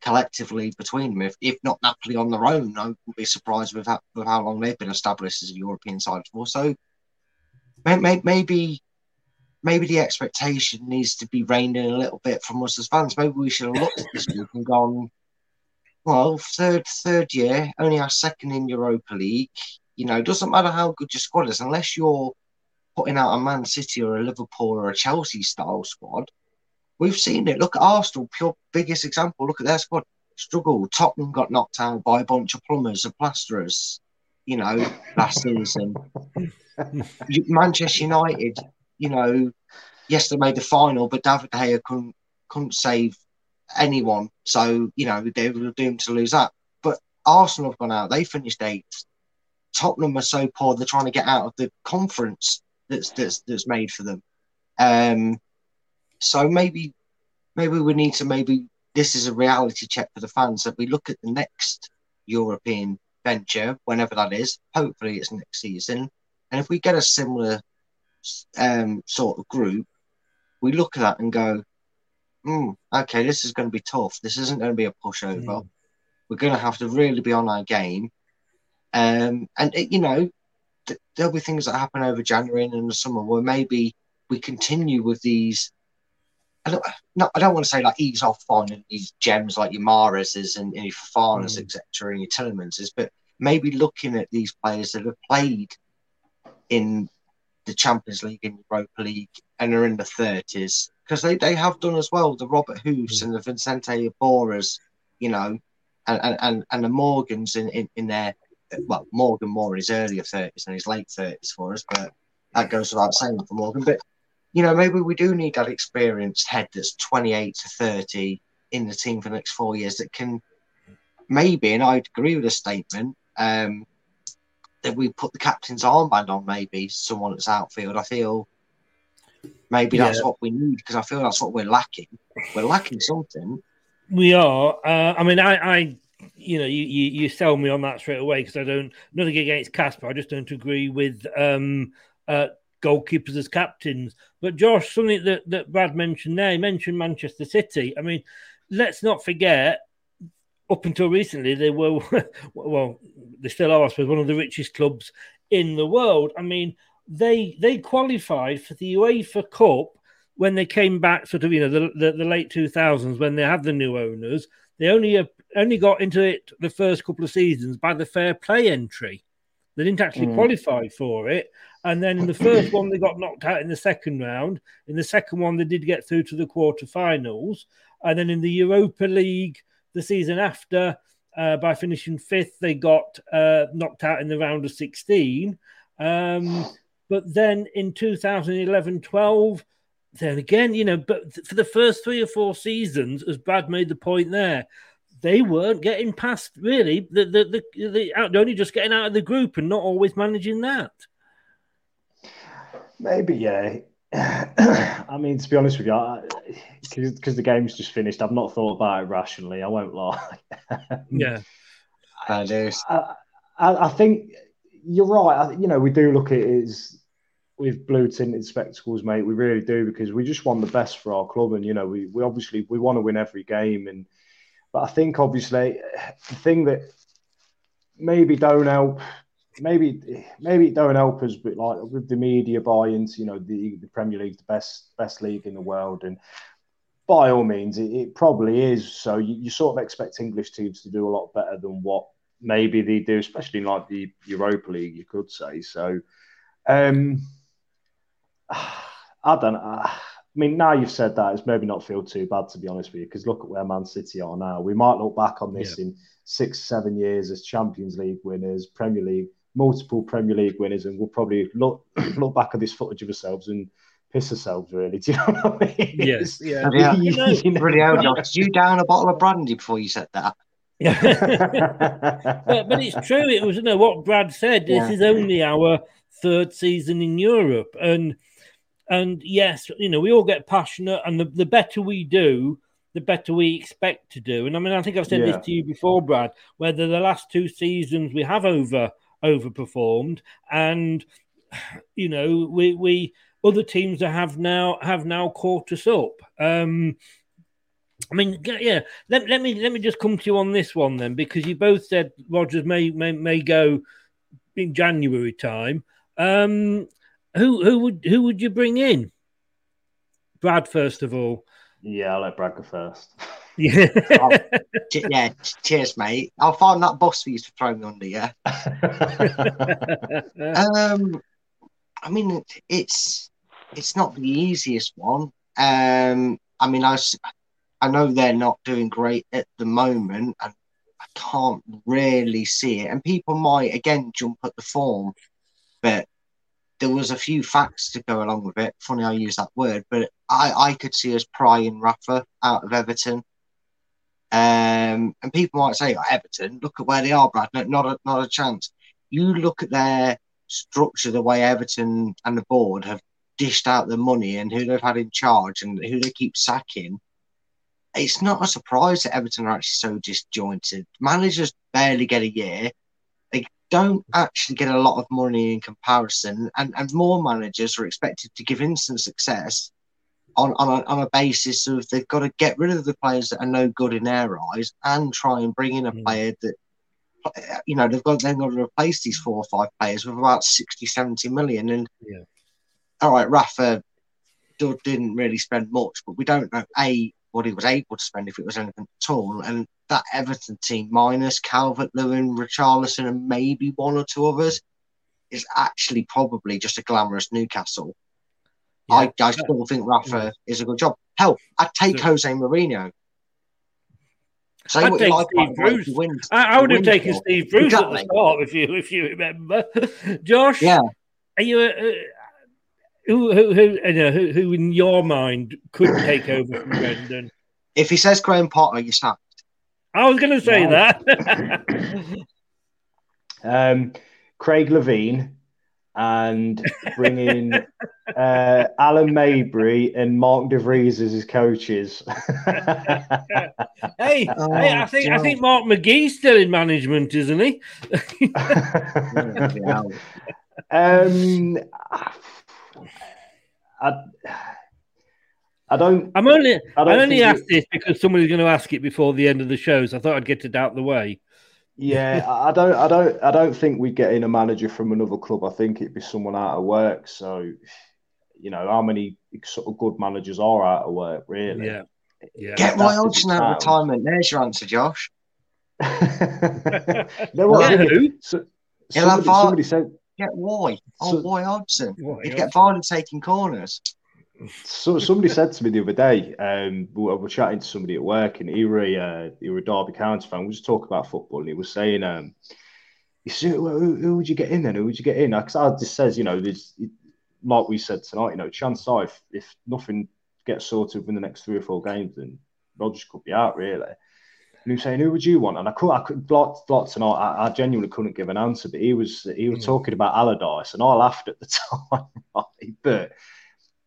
collectively between them. If, if not Napoli on their own, I wouldn't be surprised with how, with how long they've been established as a European side for. So may- may- maybe maybe the expectation needs to be reined in a little bit from us as fans. Maybe we should have looked at this group and gone, well, third third year, only our second in Europa League. You know, doesn't matter how good your squad is, unless you're putting out a Man City or a Liverpool or a Chelsea style squad. we've seen it. Look at Arsenal, pure biggest example. Look at their squad struggle. Tottenham got knocked out by a bunch of plumbers and plasterers, you know, last season. Manchester United, you know, yes, they made the final, but David De couldn't couldn't save anyone. So, you know, they were doomed to lose that. But Arsenal have gone out, they finished eighth. Tottenham are so poor they're trying to get out of the conference that's that's that's made for them. Um so maybe maybe we need to maybe this is a reality check for the fans that we look at the next European venture, whenever that is. Hopefully it's next season. And if we get a similar um, sort of group, we look at that and go, hmm, okay, this is going to be tough. This isn't going to be a pushover. We're going to have to really be on our game. Um, and, it, you know, th- there'll be things that happen over January and in the summer where maybe we continue with these. I don't, no, I don't want to say like ease off on these gems like your Mahrez's and, and your Fofanas, Mm. etc., and your Tielemanses, but maybe looking at these players that have played in the Champions League and Europa League and are in the 30s because they, they have done as well. The Robert Hoofs and the Vincente Boras, you know, and, and, and, and the Morgans in, in, in their, well, Morgan more in his earlier 30s than his late 30s for us, but that goes without saying for Morgan. But, you know, maybe we do need that experienced head that's 28 to 30 in the team for the next four years that can maybe, and I'd agree with the statement, um, that we put the captain's armband on maybe someone that's outfield. I feel maybe that's what we need because I feel that's what we're lacking. We're lacking something. We are. Uh, I mean, I, I, you know, you, you, you sell me on that straight away because I don't nothing against Kasper. I just don't agree with um, uh, goalkeepers as captains. But Josh, something that, that Brad mentioned there, he mentioned Manchester City. I mean, let's not forget. Up until recently, they were well, they still are, I suppose, one of the richest clubs in the world. I mean, they they qualified for the UEFA Cup when they came back, sort of, you know, the, the, the late 2000s when they had the new owners. They only uh, only got into it the first couple of seasons by the fair play entry. They didn't actually Mm. qualify for it. And then in the first one, they got knocked out in the second round. In the second one, they did get through to the quarterfinals. And then in the Europa League, the season after, uh, by finishing fifth, they got uh, knocked out in the round of 16. Um, but then in 2011 12, then again, you know, but for the first three or four seasons, as Brad made the point there, they weren't getting past really. The, the, the, the, out- only just getting out of the group and not always managing that. Maybe, yeah. I mean, to be honest with you, because the game's just finished, I've not thought about it rationally. I won't lie. Yeah. I, I, I think you're right. I, you know, we do look at it as with blue tinted spectacles, mate. We really do because we just want the best for our club, and you know, we, we obviously we want to win every game. And but I think obviously the thing that maybe don't help, maybe maybe it don't help us, but like with the media buy-ins, you know, the the Premier League, the best best league in the world, and by all means, it, it probably is. So you, you sort of expect English teams to do a lot better than what maybe they do, especially in like the Europa League, you could say. So, um, I don't know. I mean, now you've said that, it's maybe not feel too bad to be honest with you, because look at where Man City are now. We might look back on this in six, seven years as Champions League winners, Premier League, multiple Premier League winners, and we'll probably look look back at this footage of ourselves and piss ourselves. Really, do you know what I mean? Yes, yeah. Yeah, You know- you know- Bloody hell, Josh, Did you down a bottle of brandy before you said that? but, but it's true. It was you know what Brad said. This Yeah. is only our third season in Europe, and and yes, you know we all get passionate, and the, the better we do, the better we expect to do. And I mean, I think I've said Yeah. this to you before, Brad. Whether the last two seasons we have over overperformed, and you know we we other teams that have now have now caught us up. Um, I mean, yeah. Let, let me let me just come to you on this one then, because you both said Rodgers may may, may go in January time. Um, who who would who would you bring in? Brad, first of all. Yeah, I'll let Brad go first. Yeah. Oh, che- yeah, cheers, mate. I'll find that boss for you to throw me under, yeah. um, I mean, it's it's not the easiest one. Um, I mean, I I know they're not doing great at the moment, and I can't really see it. And people might again jump at the form, but there was a few facts to go along with it. Funny I use that word, but I, I could see us prying Rafa out of Everton. Um, and people might say, oh, Everton, look at where they are, Brad. No, not a, not a chance. You look at their structure, the way Everton and the board have dished out the money and who they've had in charge and who they keep sacking. It's not a surprise that Everton are actually so disjointed. Managers barely get a year. Don't actually get a lot of money in comparison, and, and more managers are expected to give instant success on on a, on a basis of they've got to get rid of the players that are no good in their eyes and try and bring in a player that you know they've got they've got to replace these four or five players with about 60 70 million and Yeah. all right Rafa didn't really spend much but we don't know a what he was able to spend if it was anything at all and that Everton team minus Calvert Lewin Richarlison and maybe one or two others is actually probably just a glamorous Newcastle I, I still think Rafa is a good job. Hell, I'd take Jose Mourinho. Say I'd take like Steve Bruce. wins. I, I would have taken. Steve Bruce at the start, if you if you remember. Josh, Yeah. are you who who who, you know, who who in your mind could take over from Brendan? If he says Graham Potter, you're sacked. I was going to say No. that. Um, Craig Levein and bring in uh, Alan Maybury and Mark DeVries as his coaches. hey, Oh, hey, I think I think Mark McGee's still in management, isn't he? um, I, I don't. I'm only I I, don't only asked this because somebody's going to ask it before the end of the show, so I thought I'd get it out the way. Yeah, I I don't, I don't, I don't think we'd get in a manager from another club. I think it'd be someone out of work. So, you know, how many sort of good managers are out of work, really? Yeah, yeah. Get Roy That's the Hodgson out of retirement. There's your answer, Josh. No, well, Yeah, who? so- somebody, somebody said Get Roy. Oh, So- Roy Hodgson. Roy He'd get Vardy taking corners. So somebody said to me the other day, um, we were, chatting to somebody at work, and he were a, uh, he were a Derby County fan. We just talking about football, and he was saying, um, he said, who, who, who would you get in then? Who would you get in? Because I just says, you know, there's like we said tonight, you know, chance are if, if nothing gets sorted within the next three or four games, then Rodgers could be out really. And he was saying, who would you want? And I could, I could, like tonight, I, I genuinely couldn't give an answer, but he was, he was hmm. talking about Allardyce, and I laughed at the time, right? but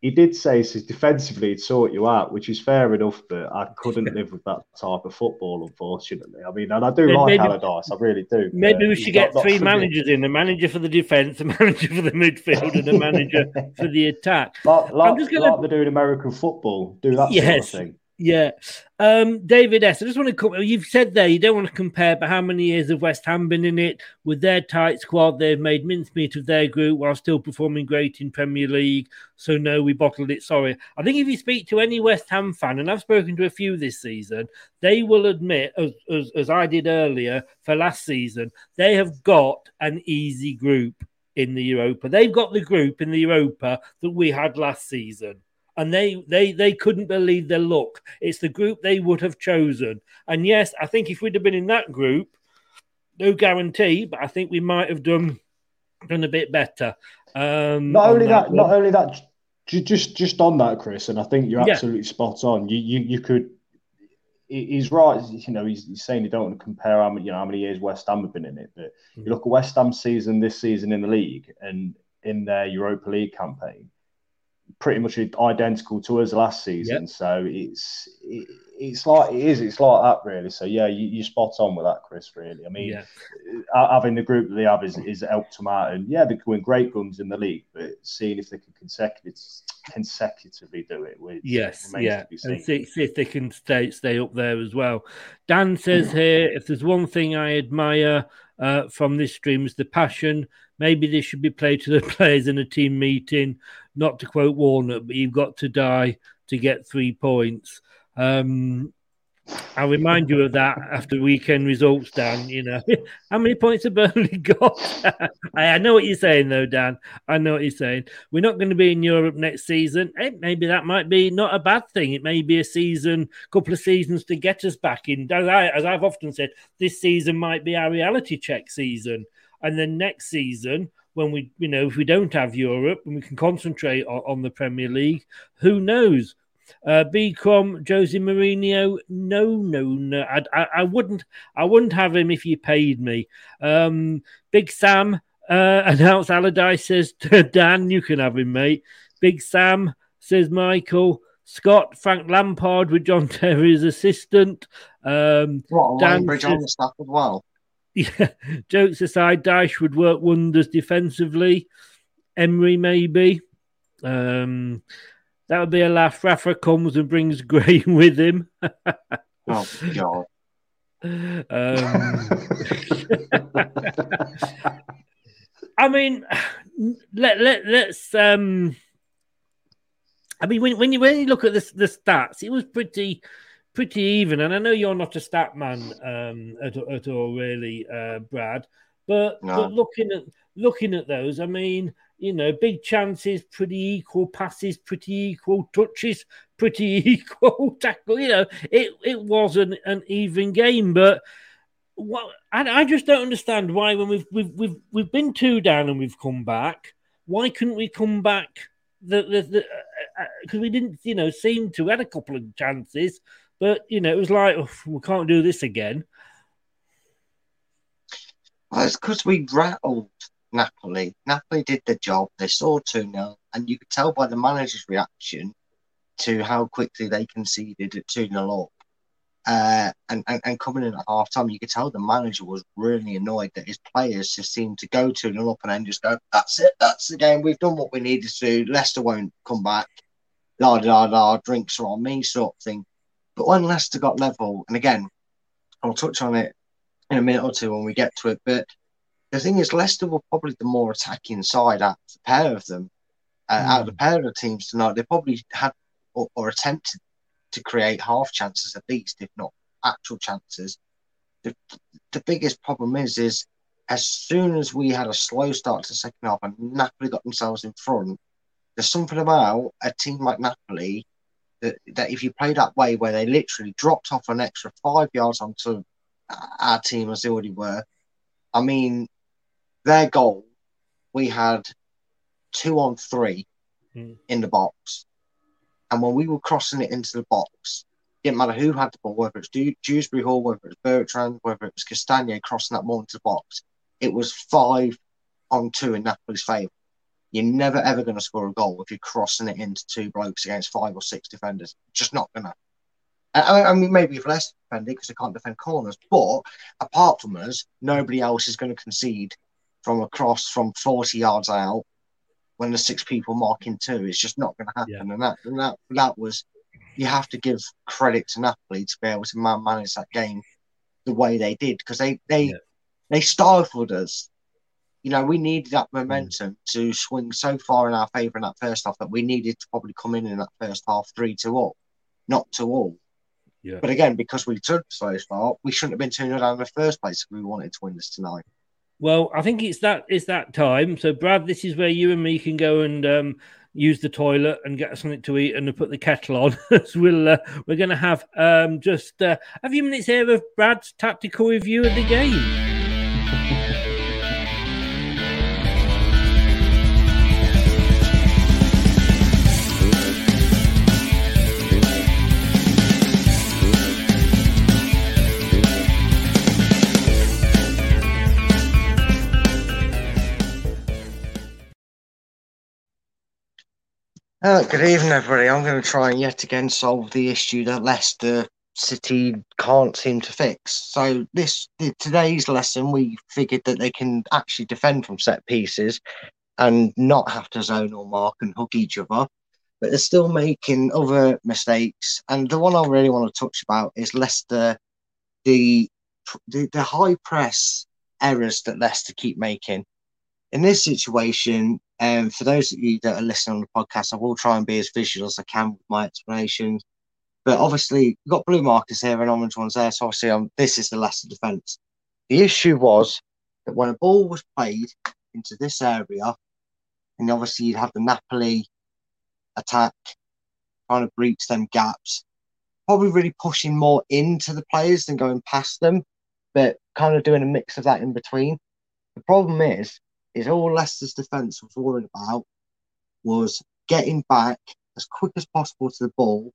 he did say he says defensively he'd sort you out, which is fair enough, but I couldn't live with that type of football, unfortunately. I mean, and I do Maybe- like Allardyce, I really do. Maybe we should get not three me. managers in: a manager for the defence, a manager for the midfield, and a manager for the attack. Like, like, I'm just gonna- like they do in American football, do that Yes. sort of thing. Yeah. Um, David S. I just want to come. You've said there you don't want to compare, but how many years have West Ham been in it with their tight squad? They've made mincemeat of their group while still performing great in Premier League. So no, we bottled it. Sorry. I think if you speak to any West Ham fan, and I've spoken to a few this season, they will admit, as, as, as I did earlier for last season, they have got an easy group in the Europa. They've got the group in the Europa that we had last season and they they they couldn't believe their luck. It's the group they would have chosen. And yes, I think if we'd have been in that group, no guarantee, but I think we might have done done a bit better. Um, Not on only that, one. not only that, just just on that, Chris, and I think you're Yeah. absolutely spot on. You you, you could. He's right. You know, he's, he's saying you don't want to compare how many, you know, how many years West Ham have been in it. But you look at West Ham's season this season in the league and in their Europa League campaign, pretty much identical to us last season. So it's it, it's like it is. It's like that really. So yeah, you, you're spot on with that, Chris. Really. I mean, Yeah. uh, having the group that they have is, is helped them out. And yeah, they're going great guns in the league, but seeing if they can consecutive, consecutively do it with Yes, yeah, to be seen. and see, see if they can stay stay up there as well. Dan says here, if there's one thing I admire uh, from this stream is the passion. Maybe this should be played to the players in a team meeting. Not to quote Warner, but you've got to die to get three points. Um, I'll remind you of that after weekend results, Dan. You know, how many points have Burnley got? I, know what you're saying, though, Dan. I know what you're saying. We're not going to be in Europe next season. Hey, maybe that might be not a bad thing. It may be a season, couple of seasons to get us back in. As, I, as I've often said, this season might be our reality check season. And then next season, when we, you know, if we don't have Europe and we can concentrate on, on the Premier League, who knows? Uh, Bcom, Jose Mourinho, no, no, no. I, I, I, wouldn't, I wouldn't have him if you paid me. Um, Big Sam uh, announced Allardyce says, Dan, you can have him, mate. Big Sam says Michael. Scott, Frank Lampard with John Terry's assistant. Um, what, Dan Bridge on the stuff as well. Yeah, jokes aside, Dyche would work wonders defensively. Emery, maybe. Um, that would be a laugh. Rafa comes and brings Gray with him. oh God. Um, I mean, let let let's. Um, I mean, when when you when you look at the the stats, it was pretty pretty even. And I know you're not a stat man um, at, at all, really, uh, Brad. But, no. but looking at looking at those, I mean, you know, big chances, pretty equal, passes, pretty equal, touches, pretty equal, tackle. You know, it it was an, an even game, but what I, I just don't understand why when we've we've we've we've been two down and we've come back, why couldn't we come back? The the because uh, uh, we didn't, you know, seem to had a couple of chances, but you know, it was like we can't do this again. Well, it's because we rattled Napoli. Napoli did the job. They saw 2 0, and you could tell by the manager's reaction to how quickly they conceded at 2 0 up. Uh, and, and, and coming in at half time, you could tell the manager was really annoyed that his players just seemed to go 2 0 up and then just go, That's it, that's the game. We've done what we needed to do. Leicester won't come back. La da da, drinks are on me, sort of thing. But when Leicester got level, and again, I'll touch on it in a minute or two when we get to it, but the thing is, Leicester were probably the more attacking side out of the pair of them. Uh, mm. Out of the pair of the teams tonight, they probably had or, or, attempted to create half chances at least, if not actual chances. The, the biggest problem is, is as soon as we had a slow start to the second half and Napoli got themselves in front, there's something about a team like Napoli that, that if you play that way, where they literally dropped off an extra five yards onto our team as they already were. I mean, their goal, we had two on three mm. in the box. And when we were crossing it into the box, didn't matter who had the ball, whether it's Dew- Dewsbury Hall, whether it's Bertrand, whether it was Castagne crossing that ball into the box, it was five on two in Napoli's favour. You're never ever going to score a goal if you're crossing it into two blokes against five or six defenders. Just not going to. I mean, maybe if less defending because they can't defend corners, but apart from us, nobody else is going to concede from across from 40 yards out when there's six people marking two. It's just not going to happen. Yeah. And that and that that was you have to give credit to Napoli to be able to man- manage that game the way they did because they they yeah. they stifled us. You know, we needed that momentum mm. to swing so far in our favour in that first half that we needed to probably come in in that first half three to up, not to all. Yeah. But again, because we took so far, we shouldn't have been 2 0 down in the first place if we wanted to win this tonight. Well, I think it's that it's that time. So, Brad, this is where you and me can go and um, use the toilet and get something to eat and put the kettle on. so we'll uh, we're going to have um, just uh, a few minutes here of Brad's tactical review of the game. Uh, good evening, everybody. I'm going to try and yet again solve the issue that Leicester City can't seem to fix. So, this today's lesson, we figured that they can actually defend from set pieces and not have to zone or mark and hook each other, but they're still making other mistakes. And the one I really want to touch about is Leicester, the the, the high press errors that Leicester keep making. In this situation, and for those of you that are listening on the podcast, I will try and be as visual as I can with my explanations. But obviously, you've got blue markers here and orange ones there. So obviously, um, this is the Leicester defence. The issue was that when a ball was played into this area, and obviously you'd have the Napoli attack trying to breach them gaps, probably really pushing more into the players than going past them, but kind of doing a mix of that in between. The problem is, is all Leicester's defence was worried about was getting back as quick as possible to the ball,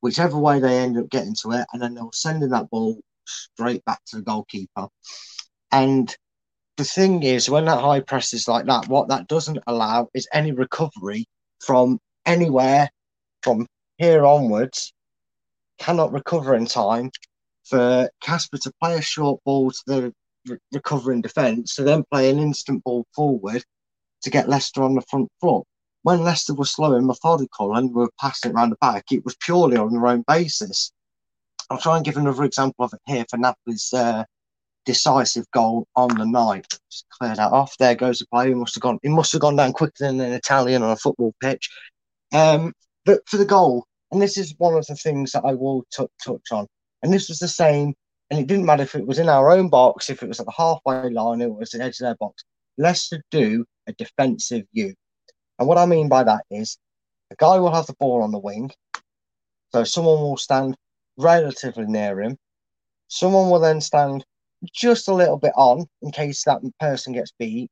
whichever way they end up getting to it, and then they were sending that ball straight back to the goalkeeper. And the thing is, when that high press is like that, what that doesn't allow is any recovery from anywhere from here onwards. Cannot recover in time for Kasper to play a short ball to the re- recovering defence, to then play an instant ball forward to get Leicester on the front foot. When Leicester was slow and methodical and were passing around the back, it was purely on their own basis. I'll try and give another example of it here for Napoli's uh, decisive goal on the night. Just clear that off. There goes the play. He must have gone. He must have gone down quicker than an Italian on a football pitch. Um, but for the goal, and this is one of the things that I will t- touch on. And this was the same. And it didn't matter if it was in our own box, if it was at the halfway line, it was the edge of their box. Leicester do a defensive U. And what I mean by that is a guy will have the ball on the wing. So someone will stand relatively near him. Someone will then stand just a little bit on in case that person gets beat.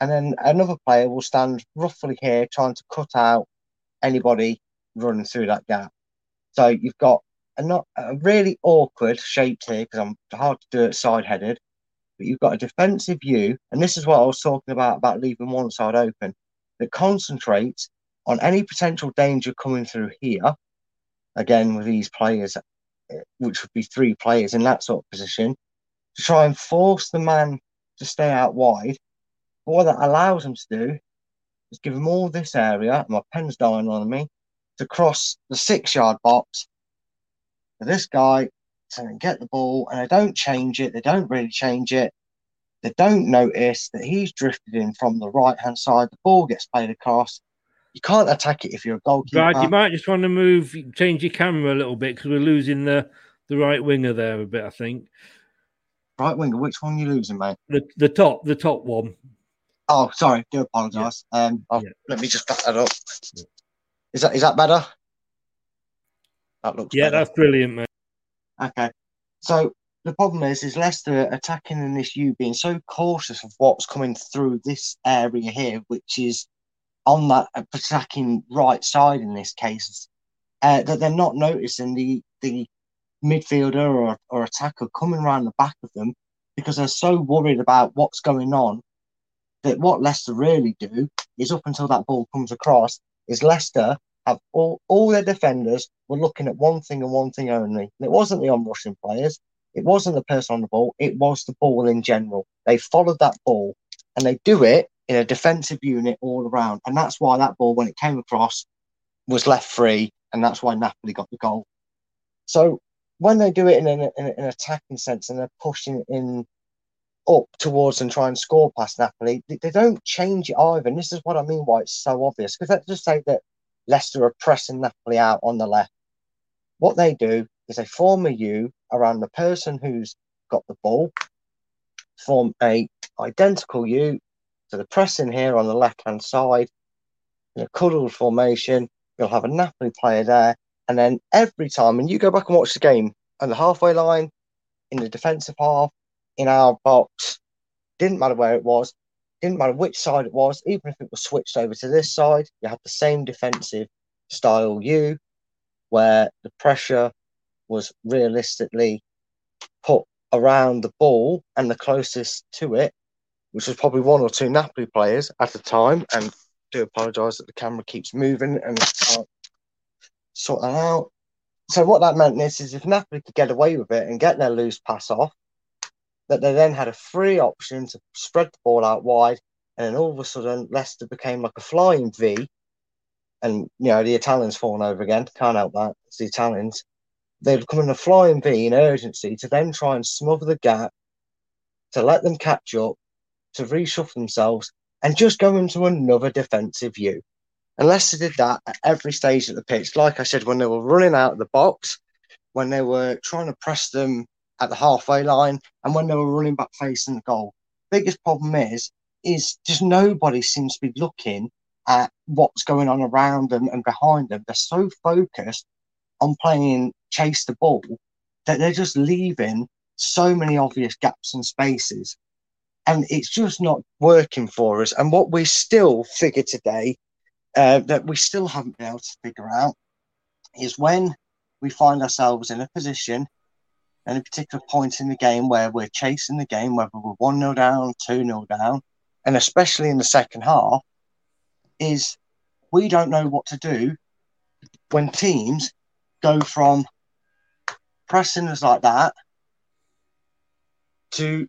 And then another player will stand roughly here trying to cut out anybody running through that gap. So you've got a not a really awkward shape here because I'm hard to do it side headed, but you've got a defensive view, and this is what I was talking about about leaving one side open that concentrates on any potential danger coming through here. Again, with these players, eh, which would be three players in that sort of position, to try and force the man to stay out wide. But what that allows them to do is give them all this area, my pen's dying on me, to cross the six yard box this guy to get the ball, and they don't change it. They don't really change it. They don't notice that he's drifted in from the right hand side. The ball gets played across. You can't attack it if you're a goalkeeper. Brad, you might just want to move, change your camera a little bit because we're losing the the right winger there a bit. I think. Right winger, which one are you losing, mate? The the top, the top one. Oh, sorry. Do apologise. Um, I'll- let me just back that up. Is that is that better? That looks Yeah, better. that's brilliant, mate. Okay. So the problem is, is Leicester attacking in this U being so cautious of what's coming through this area here, which is on that attacking right side in this case, uh, that they're not noticing the the midfielder or, or attacker coming around the back of them because they're so worried about what's going on that what Leicester really do is up until that ball comes across is Leicester have all, all their defenders were looking at one thing and one thing only. And it wasn't the on-rushing players, it wasn't the person on the ball, it was the ball in general. They followed that ball and they do it in a defensive unit all around. And that's why that ball, when it came across, was left free, and that's why Napoli got the goal. So when they do it in an, in an attacking sense and they're pushing in up towards and try and score past Napoli, they, they don't change it either. And this is what I mean why it's so obvious. Because let's just say that Leicester are pressing Napoli out on the left. What they do is they form a U around the person who's got the ball, form a identical U to the pressing here on the left hand side, in a cuddled formation. You'll have a Napoli player there, and then every time, and you go back and watch the game on the halfway line, in the defensive half, in our box, didn't matter where it was, didn't matter which side it was, even if it was switched over to this side, you had the same defensive style U, where the pressure was realistically put around the ball and the closest to it, which was probably one or two Napoli players at the time. And do apologise that the camera keeps moving and I sort that out. So what that meant is, is if Napoli could get away with it and get their loose pass off, that they then had a free option to spread the ball out wide, and then all of a sudden Leicester became like a flying V, and you know the Italians falling over again. Can't help that. It's the Italians. They'd come in a flying V in urgency to then try and smother the gap, to let them catch up, to reshuffle themselves, and just go into another defensive view. And Leicester did that at every stage of the pitch. Like I said, when they were running out of the box, when they were trying to press them at the halfway line, and when they were running back facing the goal. Biggest problem is, is just nobody seems to be looking at what's going on around them and behind them. They're so focused on playing chase the ball that they're just leaving so many obvious gaps and spaces. And it's just not working for us. And what we still figure today, uh, that we still haven't been able to figure out, is when we find ourselves in a position at a particular point in the game where we're chasing the game, whether we're 1 0 down, 2 0 down, and especially in the second half, is we don't know what to do when teams go from pressing us like that to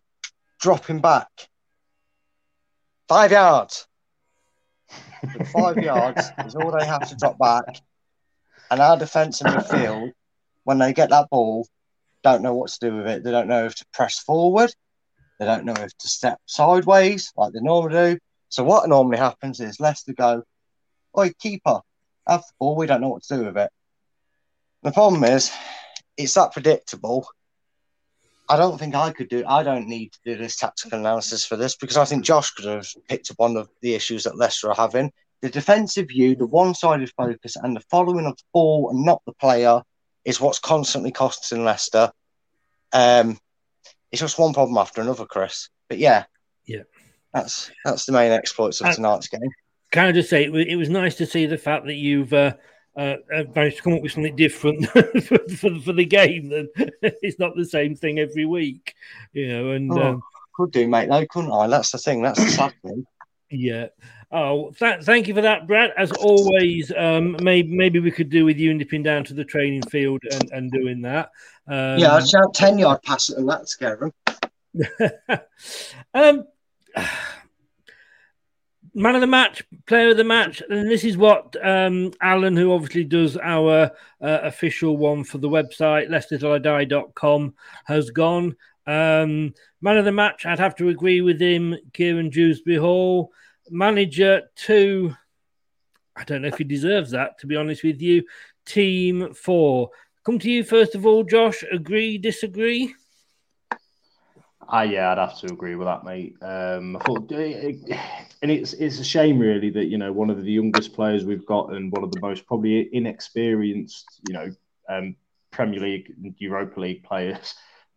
dropping back five yards. five yards is all they have to drop back. And our defence in the field, when they get that ball, don't know what to do with it. They don't know if to press forward. They don't know if to step sideways like they normally do. So what normally happens is Leicester go, Oi, keeper, have the ball. We don't know what to do with it. The problem is, it's that predictable. I don't think I could do. I don't need to do this tactical analysis for this because I think Josh could have picked up one of the issues that Leicester are having. The defensive view, the one-sided focus, and the following of the ball and not the player is what's constantly costing Leicester. Um, it's just one problem after another, Chris. But yeah, yeah, that's that's the main exploits of And- tonight's game. Can I just say it was, it was nice to see the fact that you've uh, uh, uh, managed to come up with something different for, for, for the game. It's not the same thing every week, you know. And Oh, um, could do, mate. No, couldn't I? That's the thing. That's the sad thing. Yeah. Oh, th- thank you for that, Brad. As always, um, maybe maybe we could do with you nipping down to the training field and, and doing that. Um, yeah, I'd shout ten yard pass it and that scare them. um, man of the match, player of the match, and this is what um, Alan, who obviously does our uh, official one for the website, leicestertillidie.com, has gone. Um, man of the match, I'd have to agree with him, Kieran Dewsbury Hall. Manager two, I don't know if he deserves that, to be honest with you. Team four. Come to you first of all, Josh. Agree, disagree? Ah, yeah, I'd have to agree with that, mate. Um, I thought, and it's it's a shame, really, that you know one of the youngest players we've got and one of the most probably inexperienced, you know, um, Premier League, and Europa League players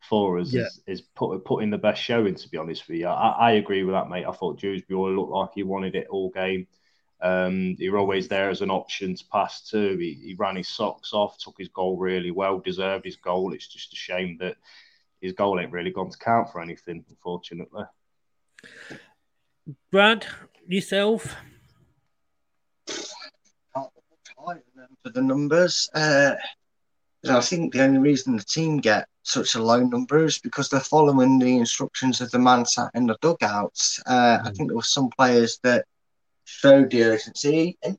for us Yeah. is, is put putting the best showing. To be honest with you, I, I agree with that, mate. I thought Dewsbury Hall looked like he wanted it all game. Um, you were always there as an option to pass to. He, he ran his socks off, took his goal really well, deserved his goal. It's just a shame that his goal ain't really gone to count for anything, unfortunately. Brad, yourself? for the numbers. Uh, and I think the only reason the team get such a low number is because they're following the instructions of the man sat in the dugouts. Uh, I think there were some players that showed the urgency, and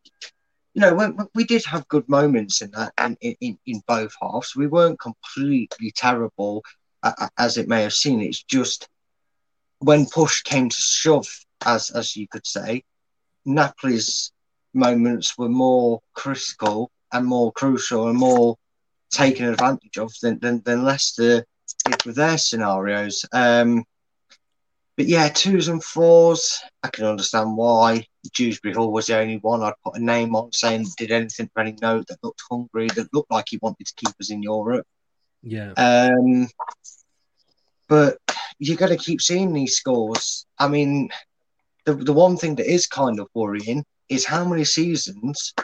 you know, when, when we did have good moments in that, in, in, in both halves. We weren't completely terrible uh, as it may have seemed. It's just when push came to shove, as as you could say, Napoli's moments were more critical and more crucial and more taken advantage of than, than, than Leicester did with their scenarios. Um, but yeah, twos and fours, I can understand why. Dewsbury Hall was the only one I'd put a name on saying did anything for any note that looked hungry, that looked like he wanted to keep us in Europe. Yeah. Um, but you got to keep seeing these scores. I mean, the the one thing that is kind of worrying is how many seasons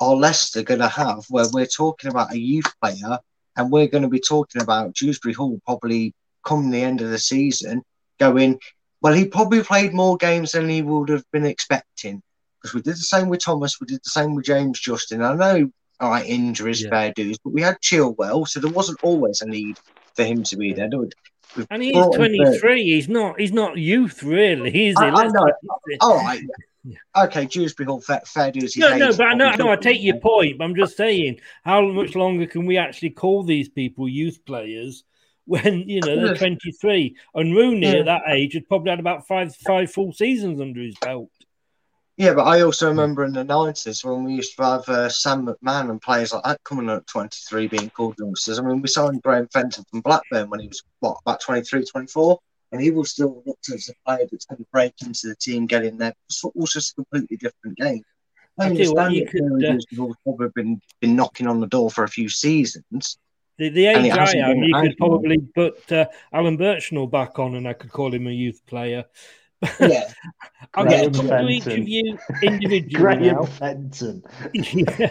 are Leicester going to have where we're talking about a youth player and we're going to be talking about Dewsbury Hall probably come the end of the season going, well, he probably played more games than he would have been expecting. Because we did the same with Thomas, we did the same with James Justin. I know, all right, injuries, fair dues, but we had Chilwell, so there wasn't always a need for him to be there. We've And he's brought in Bert- 23. He's not. He's not youth, really, is? I, I know. All right. Okay, Dewsbury Hall, fair, fair dues. No, no, but I know, no, I take your point. But I'm just saying, how much longer can we actually call these people youth players when you know they're 23? And Rooney Yeah. at that age had probably had about five five full seasons under his belt. Yeah, but I also remember in the nineties when we used to have uh, Sam McMahon and players like that coming up at 23 being called youngsters. I mean, we signed Graham Fenton from Blackburn when he was what about 23, 24, and he will still looked as a player that's going to break into the team, get in there. Football's just a completely different game. I I tell you what, understand you that could, Gary uh, Wilson's probably been been knocking on the door for a few seasons. The, the age I am, you could as long. probably put uh, Alan Birchenall back on, and I could call him a youth player. Yeah, I'll Graham get to come to each of you individually Graham now. Fenton. Yeah.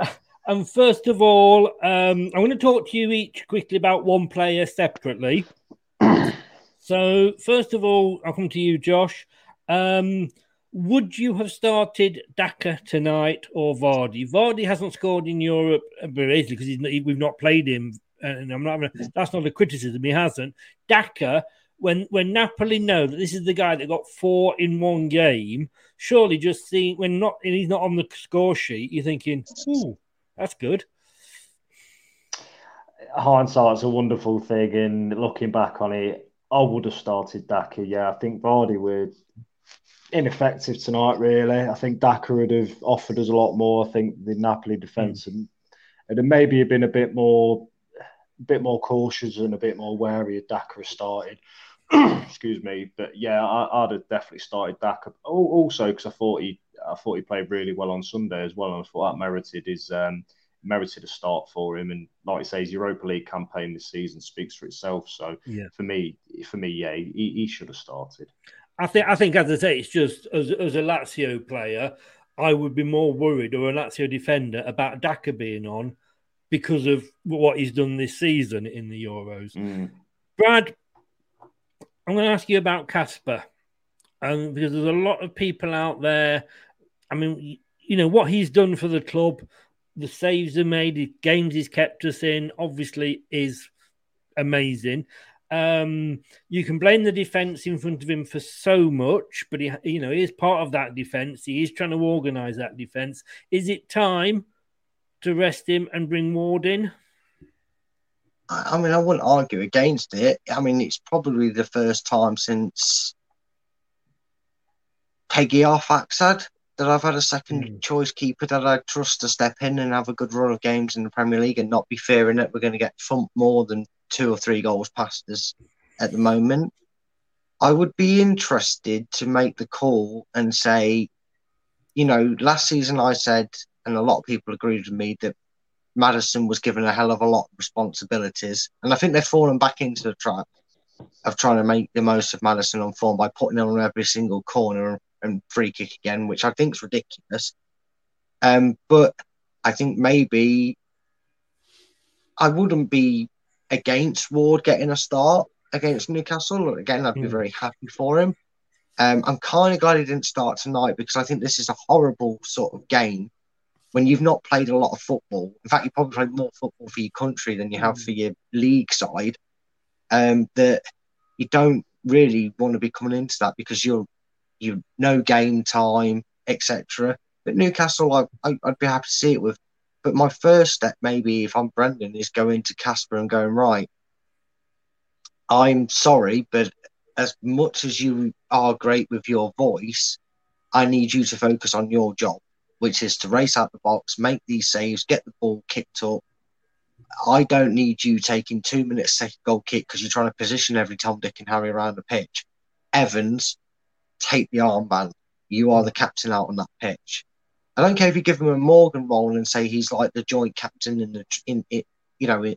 And first of all, um, I'm going to talk to you each quickly about one player separately. So, first of all, I'll come to you, Josh. Um, would you have started Daka tonight or Vardy? Vardy hasn't scored in Europe basically because not, we've not played him, and I'm not. That's not a criticism. He hasn't. Daka, when when Napoli know that this is the guy that got four in one game, surely just seeing when not and he's not on the score sheet, you're thinking, "Ooh, that's good." hindsight's a wonderful thing, and looking back on it, I would have started Daka. Yeah, I think Vardy were ineffective tonight. Really, I think Daka would have offered us a lot more. I think the Napoli defence and and then maybe have been a bit more, a bit more cautious and a bit more wary of Daka started. Excuse me, but yeah, I, I'd have definitely started Daka. Also, because I thought he, I thought he played really well on Sunday as well, and I thought that merited his um, merited a start for him. And like you say, his Europa League campaign this season speaks for itself. So Yeah. for me, for me, yeah, he, he should have started. I think, I think, as I say, it's just as, as a Lazio player, I would be more worried, or a Lazio defender, about Daka being on because of what he's done this season in the Euros. Brad, I'm going to ask you about Kasper, um, because there's a lot of people out there. I mean, you know what he's done for the club, the saves are made, the games he's kept us in, obviously is amazing. Um, you can blame the defense in front of him for so much, but he, you know, he is part of that defense. He is trying to organize that defense. Is it time to rest him and bring Ward in? I mean, I wouldn't argue against it. I mean, it's probably the first time since Pegguy Arphexad that I've had a second hmm. choice keeper that I trust to step in and have a good run of games in the Premier League and not be fearing that we're going to get thumped more than two or three goals past us at the moment. I would be interested to make the call and say, you know, last season I said, and a lot of people agreed with me, that Maddison was given a hell of a lot of responsibilities. And I think they've fallen back into the trap of trying to make the most of Maddison on form by putting him on every single corner and free kick again, which I think is ridiculous. Um, but I think maybe I wouldn't be against Ward getting a start against Newcastle. Again, I'd be Mm. very happy for him. Um, I'm kind of glad he didn't start tonight because I think this is a horrible sort of game when you've not played a lot of football. In fact, you probably played more football for your country than you have for your league side. Um, that you don't really want to be coming into that because you're you no game time, etc. But Newcastle, I, I, I'd be happy to see it with. But my first step, maybe if I'm Brendan, is going to Kasper and going right. I'm sorry, but as much as you are great with your voice, I need you to focus on your job, which is to race out the box, make these saves, get the ball kicked up. I don't need you taking two minutes take goal kick because you're trying to position every Tom, Dick, and Harry around the pitch. Evans, take the armband. You are the captain out on that pitch. I don't care if you give him a Morgan role and say he's like the joint captain in the in it, you know, in,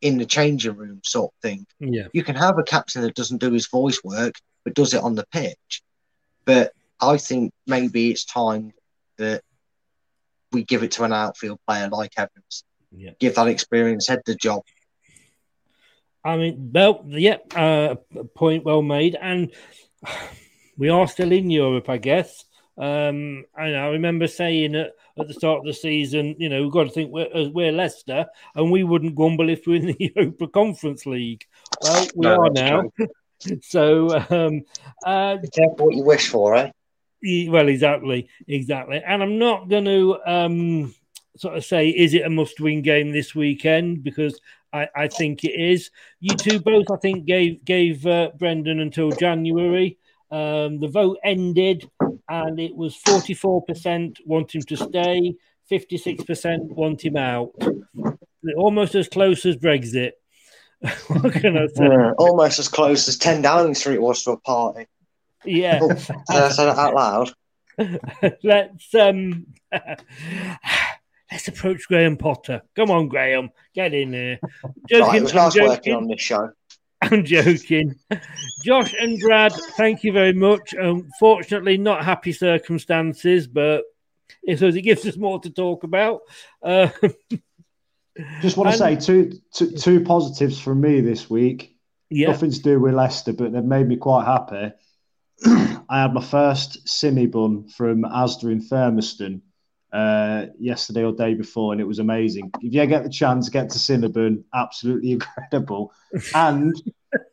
in the changing room sort of thing. Yeah. You can have a captain that doesn't do his voice work but does it on the pitch. But I think maybe it's time that we give it to an outfield player like Evans. Yeah. Give that experience, head the job. I mean, well, yeah, uh, point well made. And we are still in Europe, I guess. Um, and I remember saying at, at the start of the season, you know, we've got to think we're, uh, we're Leicester and we wouldn't grumble if we're in the Europa Conference League. Well, we No, are now. so, um, uh, Be careful what you wish for, eh? Well, exactly, exactly. And I'm not going to um, sort of say, is it a must win game this weekend? Because I, I think it is. You two both, I think, gave gave uh, Brendan until January. Um, the vote ended, and it was 44% want him to stay, 56% want him out. Almost as close as Brexit. what can I say? Yeah, almost as close as 10 Downing Street was to a party. Yeah. Oh, I say that out loud? let's um let's approach Graham Potter. Come on, Graham, get in there. Right, it was nice joking. working on this show. I'm joking. Josh and Brad, thank you very much. Unfortunately, not happy circumstances, but it, it gives us more to talk about. Uh, Just want to And- say two, two, two positives from me this week. Yeah. Nothing to do with Leicester, but they've made me quite happy. I had my first simi bun from Asda in Thurmaston uh, yesterday or day before, and it was amazing. If you get the chance, get to Cinnabon, absolutely incredible. And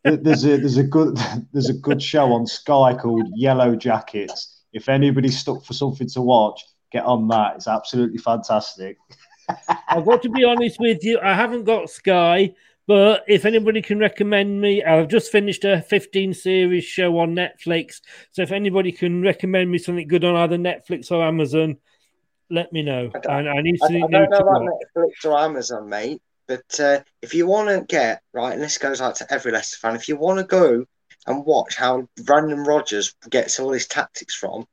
there's a there's a good there's a good show on Sky called Yellow Jackets. If anybody's stuck for something to watch, get on that. It's absolutely fantastic. I've got to be honest with you. I haven't got Sky, but if anybody can recommend me, I've just finished a 15 series show on Netflix. So if anybody can recommend me something good on either Netflix or Amazon, let me know. I, I need I, I something don't know to about. Netflix or Amazon, mate, but uh, if you want to get, right, and this goes out to every Leicester fan, if you want to go and watch how Brendan Rodgers gets all his tactics from,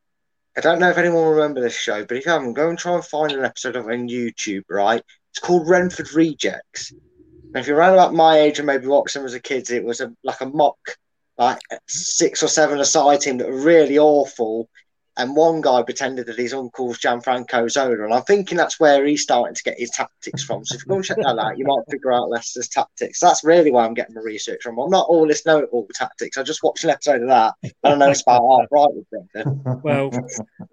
I don't know if anyone will remember this show, but if you haven't, go and try and find an episode of it on YouTube, right? It's called Renford Rejects. And if you're around about my age and maybe watched them as a kid, it was a, like a mock, like six or seven aside team that were really awful. And one guy pretended that his uncle's Gianfranco Zola. And I'm thinking that's where he's starting to get his tactics from. So if you go and check that out, you might figure out Leicester's tactics. That's really where I'm getting my research from. I'm not all this know it all tactics. I just watched an episode of that. And I know it's about half right with Brendan. Well,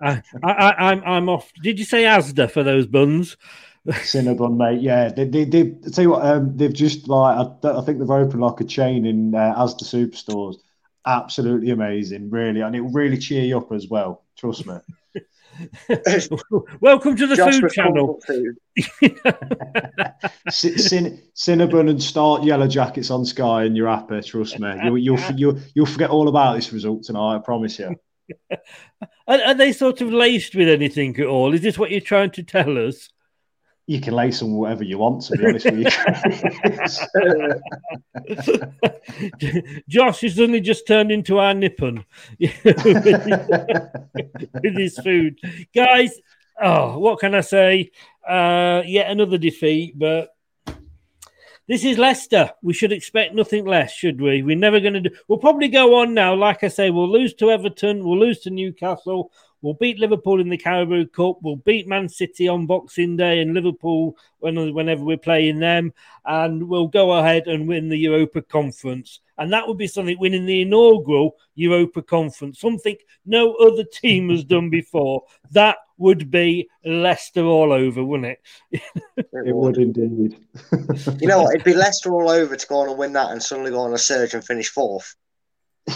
I, I, I, I'm I'm off. Did you say Asda for those buns? Cinnabon, mate. Yeah, they, they, they tell you what, um, they've just like I, I think they've opened like a chain in uh, Asda superstores. Absolutely amazing, really, and it will really cheer you up as well. Trust me. Welcome to the food channel. food. Cin- Cin- Cinnabon and start Yellow Jackets on Sky, and you're happy. Trust me. You, you'll you'll you'll forget all about this result tonight. I promise you. Are, are they sort of laced with anything at all? Is this what you're trying to tell us? You can lace them whatever you want. To be honest with you. Josh has suddenly just turned into our nippon with his food. Guys, oh, what can I say? Uh, yet another defeat, but this is Leicester. We should expect nothing less, should we? We're never going to do. We'll probably go on now. Like I say, we'll lose to Everton. We'll lose to Newcastle. We'll beat Liverpool in the Carabao Cup. We'll beat Man City on Boxing Day and Liverpool when, whenever we're playing them. And we'll go ahead and win the Europa Conference. And that would be something winning the inaugural Europa Conference, something no other team has done before. That would be Leicester all over, wouldn't it? it would indeed. You know what? It'd be Leicester all over to go on and win that and suddenly go on a surge and finish fourth.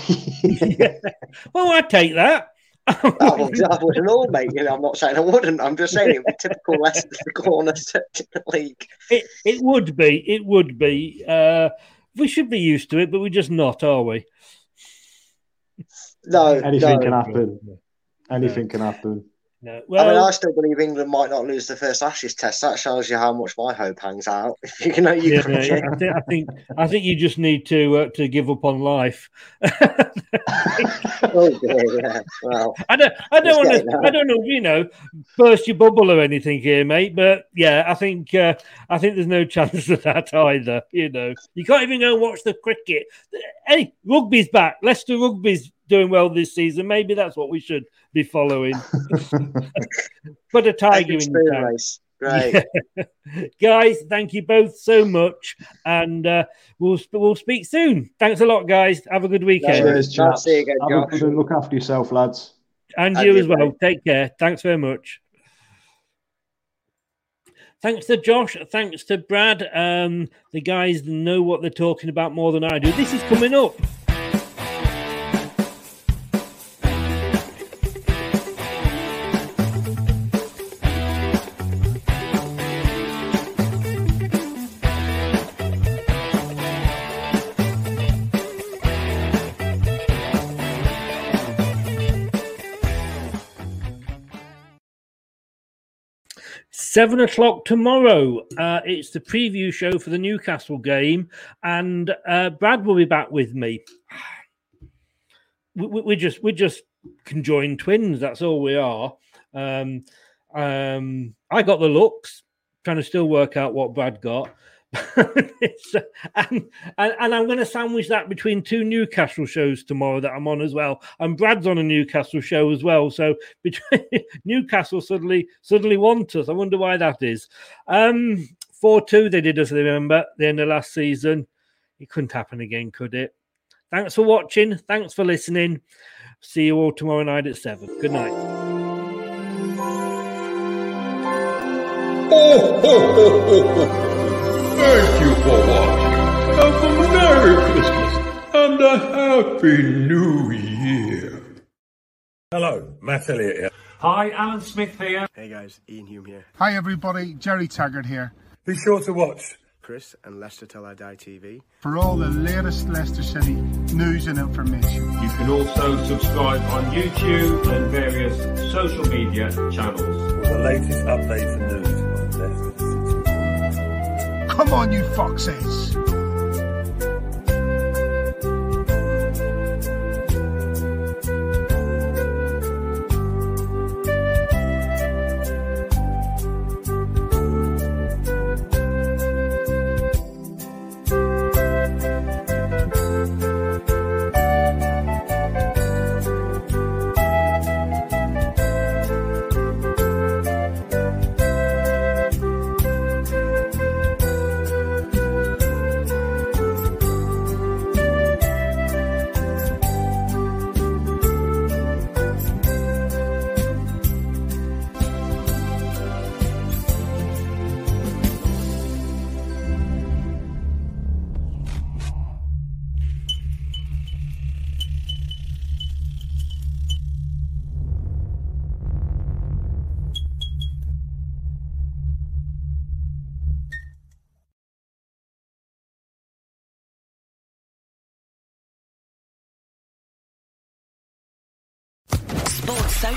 Well, I'd take that. I would, I wouldn't all, mate. You know, I'm not saying I wouldn't. I'm just saying it'd be typical Leicester to go on a the league. It, it would be. It would be. Uh, we should be used to it, but we're just not, are we? No, Anything no. can happen. Anything can happen. No. I mean, Well, I still believe England might not lose the first Ashes test. That shows you how much my hope hangs out. You know you yeah, mate, I think I think I think you just need to uh, to give up on life. oh dear, yeah. Well, I don't, I don't want to. I don't know, you know, burst your bubble or anything here, mate. But yeah, I think, uh, I think there's no chance of that either. You know, you can't even go and watch the cricket. Hey, rugby's back. Leicester rugby's doing well this season. Maybe that's what we should be following. Put a tiger in spoon your tank. race. Great. guys. Thank you both so much, and uh, we'll we'll speak soon. Thanks a lot, guys. Have a good weekend. Cheers, Nice chaps. see you again, Have a good. Look after yourself, lads. And And you you, as well. mate. Take care. Thanks very much. Thanks to Josh. Thanks to Brad. Um, the guys know what they're talking about more than I do. This is coming up. Seven o'clock tomorrow. Uh, it's the preview show for the Newcastle game, and uh, Brad will be back with me. We, we, we just we just conjoined twins. That's all we are. Um, um, I got the looks, trying to still work out what Brad got. and, and, and I'm going to sandwich that between two Newcastle shows tomorrow that I'm on as well. And Brad's on a Newcastle show as well. So between Newcastle suddenly suddenly want us. I wonder why that is. Um, four two they did us. Remember the end of last season. It couldn't happen again, could it? Thanks for watching. Thanks for listening. See you all tomorrow night at seven. Good night. Oh, ho, ho. Thank you for watching. Have a Merry Christmas and a Happy New Year. Hello, Matt Elliott here. Hi, Alan Smith here. Hey guys, Iain Hume here. Hi everybody, Gerry Taggart here. Be sure to watch Chris and Leicester Till I Die TV. For all the latest Leicester City news and information. You can also subscribe on YouTube and various social media channels. for the latest updates and news on Leicester City. Come on, you foxes!